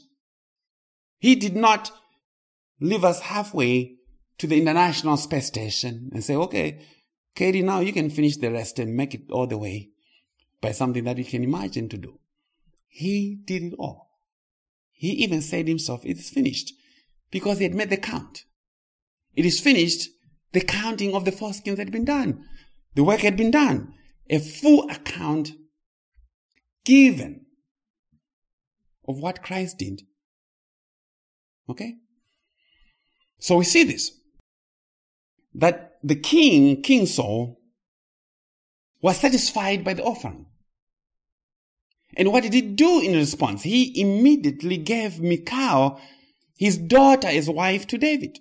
He did not leave us halfway to the International Space Station and say, okay, Katie, now you can finish the rest and make it all the way by something that you can imagine to do. He did it all. He even said himself, it is finished because he had made the count. It is finished. The counting of the foreskins had been done. The work had been done. A full account given of what Christ did. Okay? So we see this. That the king, King Saul, was satisfied by the offering. And what did he do in response? He immediately gave Michal, his daughter, as wife to David.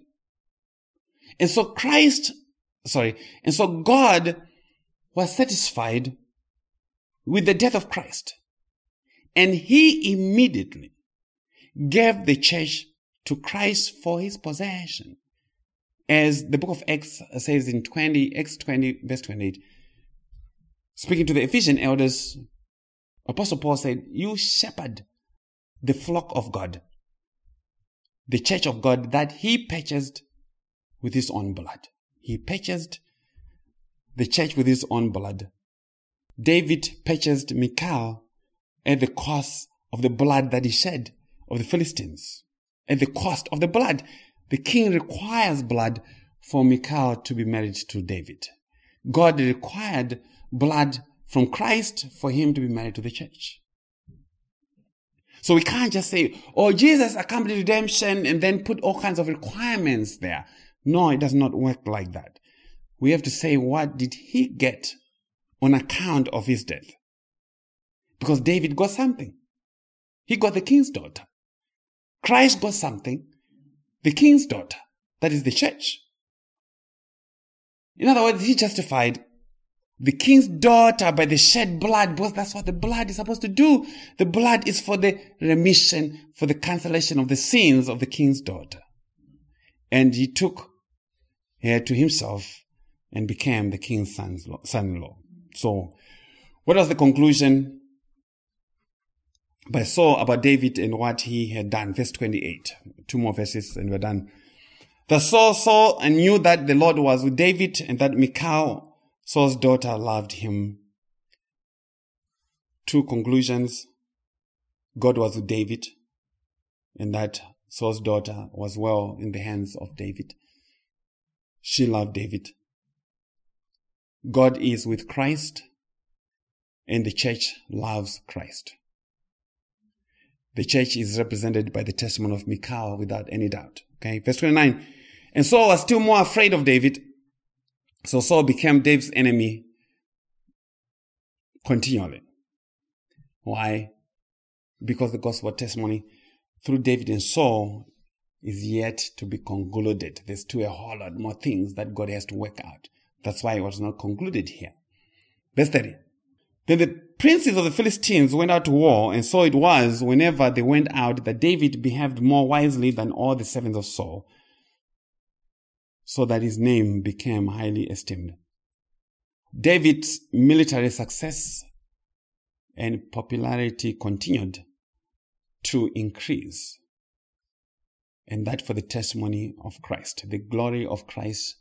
And so Christ, sorry, and so God was satisfied with the death of Christ. And he immediately gave the church to Christ for his possession. As the book of Acts says in 20, Acts 20, verse 28, speaking to the Ephesian elders, Apostle Paul said, You shepherd the flock of God, the church of God that he purchased with his own blood. He purchased the church with his own blood. David purchased Michal at the cost of the blood that he shed of the Philistines. At the cost of the blood. The king requires blood for Michal to be married to David. God required blood from Christ for him to be married to the church. So we can't just say, oh, Jesus accomplished redemption and then put all kinds of requirements there. No, it does not work like that. We have to say, what did he get on account of his death? Because David got something. He got the king's daughter. Christ got something. The king's daughter. That is the church. In other words, he justified the king's daughter by the shed blood, because that's what the blood is supposed to do. The blood is for the remission, for the cancellation of the sins of the king's daughter. And he took her to himself and became the king's son-in-law. So, what was the conclusion by Saul about David and what he had done? Verse 28. Two more verses and we're done. The Saul saw and knew that the Lord was with David and that Michal Saul's daughter loved him. Two conclusions. God was with David, and that Saul's daughter was well in the hands of David. She loved David. God is with Christ, and the church loves Christ. The church is represented by the testimony of Michal without any doubt. Okay, verse 29. And Saul was still more afraid of David so Saul became David's enemy continually. Why? Because the gospel testimony through David and Saul is yet to be concluded. There's still a whole lot more things that God has to work out. That's why it was not concluded here. Verse 30. Then the princes of the Philistines went out to war, and so it was whenever they went out that David behaved more wisely than all the servants of Saul so that his name became highly esteemed. David's military success and popularity continued to increase. And that for the testimony of Christ. The glory of Christ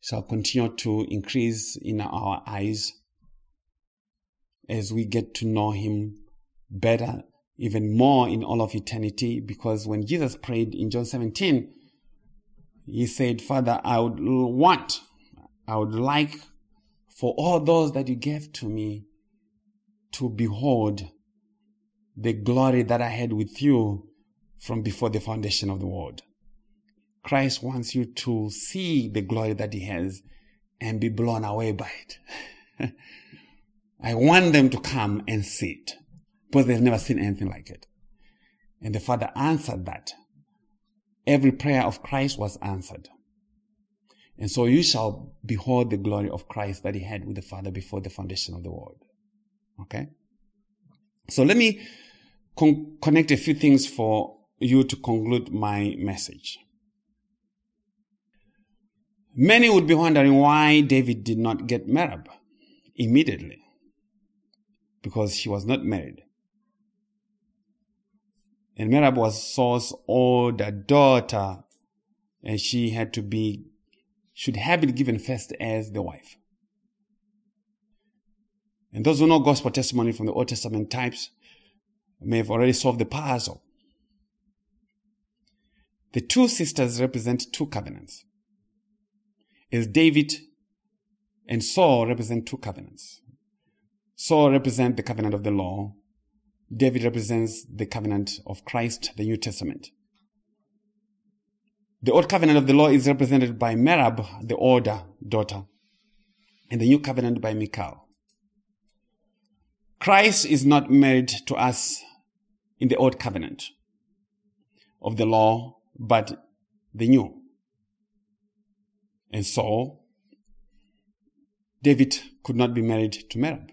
shall continue to increase in our eyes as we get to know him better, even more in all of eternity. Because when Jesus prayed in John 17, he said, Father, I would want, I would like for all those that you gave to me to behold the glory that I had with you from before the foundation of the world. Christ wants you to see the glory that he has and be blown away by it. I want them to come and see it because they've never seen anything like it. And the Father answered that. Every prayer of Christ was answered. And so you shall behold the glory of Christ that he had with the Father before the foundation of the world. Okay? So let me con- connect a few things for you to conclude my message. Many would be wondering why David did not get Merab immediately because she was not married. And Merab was Saul's older daughter, and she had to be, should have been given first as the wife. And those who know gospel testimony from the Old Testament types may have already solved the puzzle. The two sisters represent two covenants. As David and Saul represent two covenants. Saul represents the covenant of the law. David represents the covenant of Christ, the New Testament. The old covenant of the law is represented by Merab, the older daughter, and the new covenant by Michal. Christ is not married to us in the old covenant of the law, but the new. And so, David could not be married to Merab.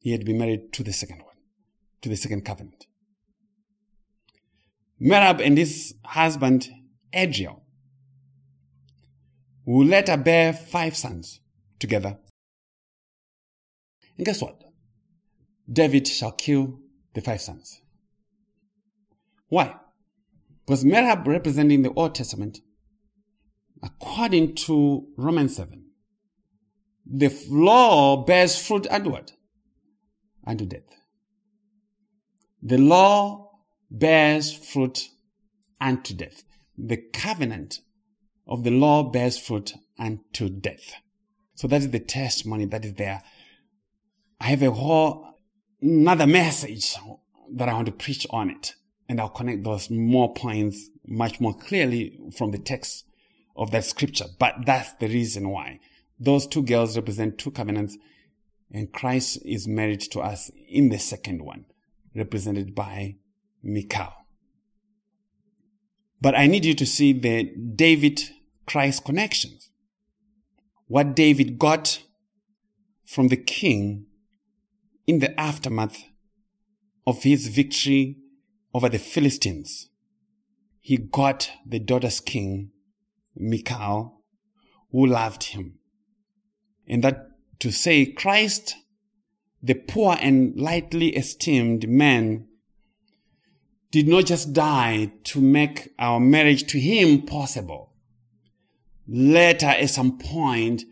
He had been married to the second one, to the second covenant. Merab and his husband, Adriel, will later bear five sons together and guess what? David shall kill the five sons. Why? Because Merab representing the Old Testament, according to Romans 7, the law bears fruit what? Unto death. The law bears fruit unto death. The covenant of the law bears fruit unto death. So that is the testimony that is there I have a whole another message that I want to preach on it. And I'll connect those more points much more clearly from the text of that scripture. But that's the reason why. Those two girls represent two covenants and Christ is married to us in the second one, represented by Michal. But I need you to see the David Christ connections. What David got from the king in the aftermath of his victory over the Philistines, he got the daughter's king, Michal, who loved him. And that to say Christ, the poor and lightly esteemed man, did not just die to make our marriage to him possible. Later, at some point,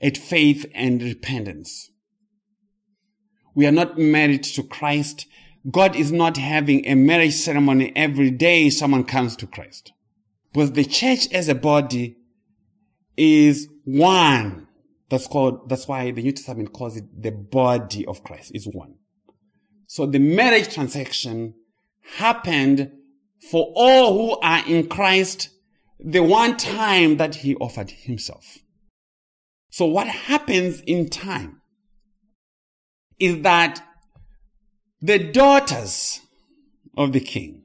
at faith and repentance. We are not married to Christ. God is not having a marriage ceremony every day someone comes to Christ. But the church as a body is one. That's called, that's why the New Testament calls it the body of Christ is one. So the marriage transaction happened for all who are in Christ the one time that he offered himself. So what happens in time is that the daughters of the king,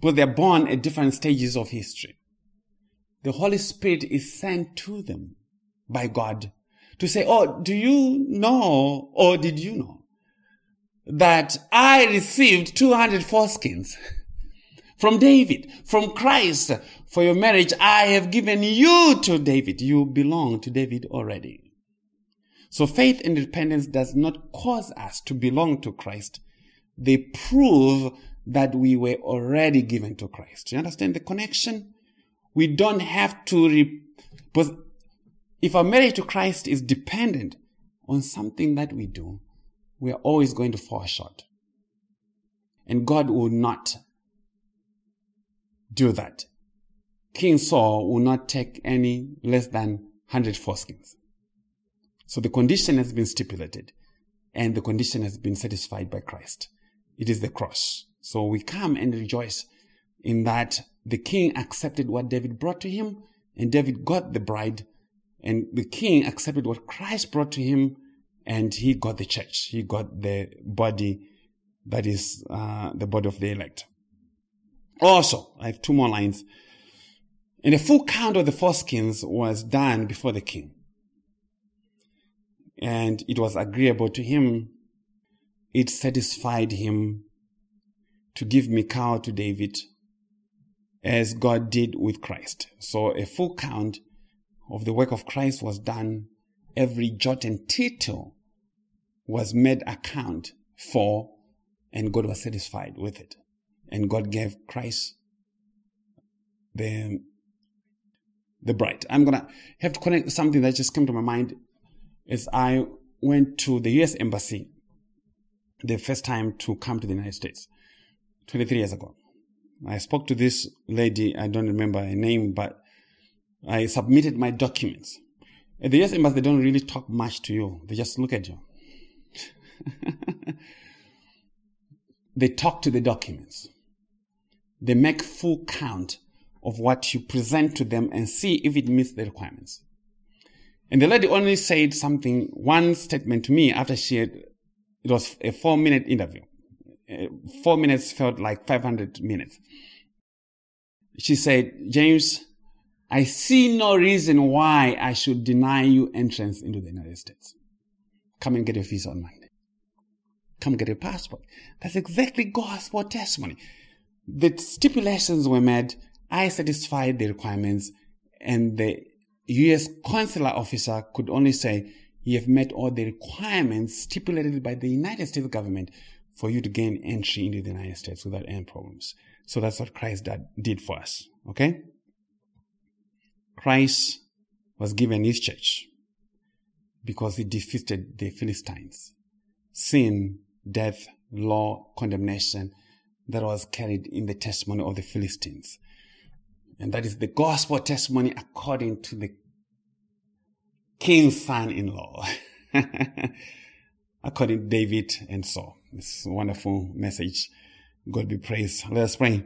but they're born at different stages of history, the Holy Spirit is sent to them by God to say, Oh, do you know, or did you know that I received 200 foreskins from David, from Christ for your marriage? I have given you to David. You belong to David already. So faith and repentance does not cause us to belong to Christ. They prove that we were already given to Christ. You understand the connection? We don't have to, re- if our marriage to Christ is dependent on something that we do, we are always going to fall short. And God will not do that. King Saul will not take any less than 100 foreskins. So the condition has been stipulated and the condition has been satisfied by Christ. It is the cross. So we come and rejoice in that the king accepted what David brought to him, and David got the bride, and the king accepted what Christ brought to him, and he got the church. He got the body that is uh, the body of the elect. Also, I have two more lines. And a full count of the foreskins was done before the king. And it was agreeable to him. It satisfied him to give Michal to David as God did with Christ. So a full count of the work of Christ was done. Every jot and tittle was made account for, and God was satisfied with it. And God gave Christ the the bride. I'm gonna have to connect something that just came to my mind as I went to the US embassy the first time to come to the United States 23 years ago. I spoke to this lady, I don't remember her name, but I submitted my documents. At the US embassy, they don't really talk much to you. They just look at you. they talk to the documents. They make full count of what you present to them and see if it meets the requirements. And the lady only said something, one statement to me after she had, it was a four minute interview. Four minutes felt like 500 minutes. She said, James, I see no reason why I should deny you entrance into the United States. Come and get your visa on Monday. Come get your passport. That's exactly gospel testimony. The stipulations were met. I satisfied the requirements and the US consular officer could only say, you have met all the requirements stipulated by the United States government for you to gain entry into the United States without any problems. So that's what Christ did for us. Okay? Christ was given his church because he defeated the Philistines. Sin, death, law, condemnation that was carried in the testimony of the Philistines. And that is the gospel testimony according to the king's son in law, according to David and Saul. It's a wonderful message. God be praised. Let us pray.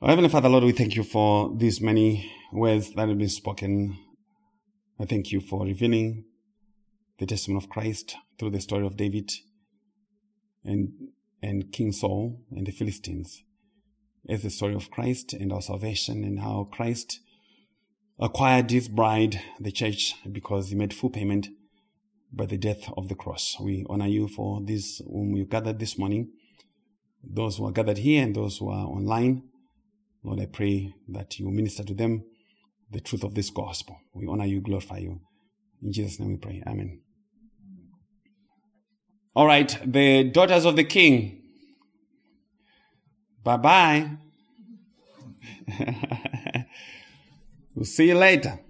Heavenly Father, Lord, we thank you for these many words that have been spoken. I thank you for revealing the testimony of Christ through the story of David and, and King Saul and the Philistines is the story of Christ and our salvation and how Christ acquired his bride, the church, because he made full payment by the death of the cross. We honor you for this whom we gathered this morning, those who are gathered here and those who are online. Lord, I pray that you minister to them the truth of this gospel. We honor you, glorify you. In Jesus' name we pray. Amen. All right, the daughters of the king. Bye bye. we'll see you later.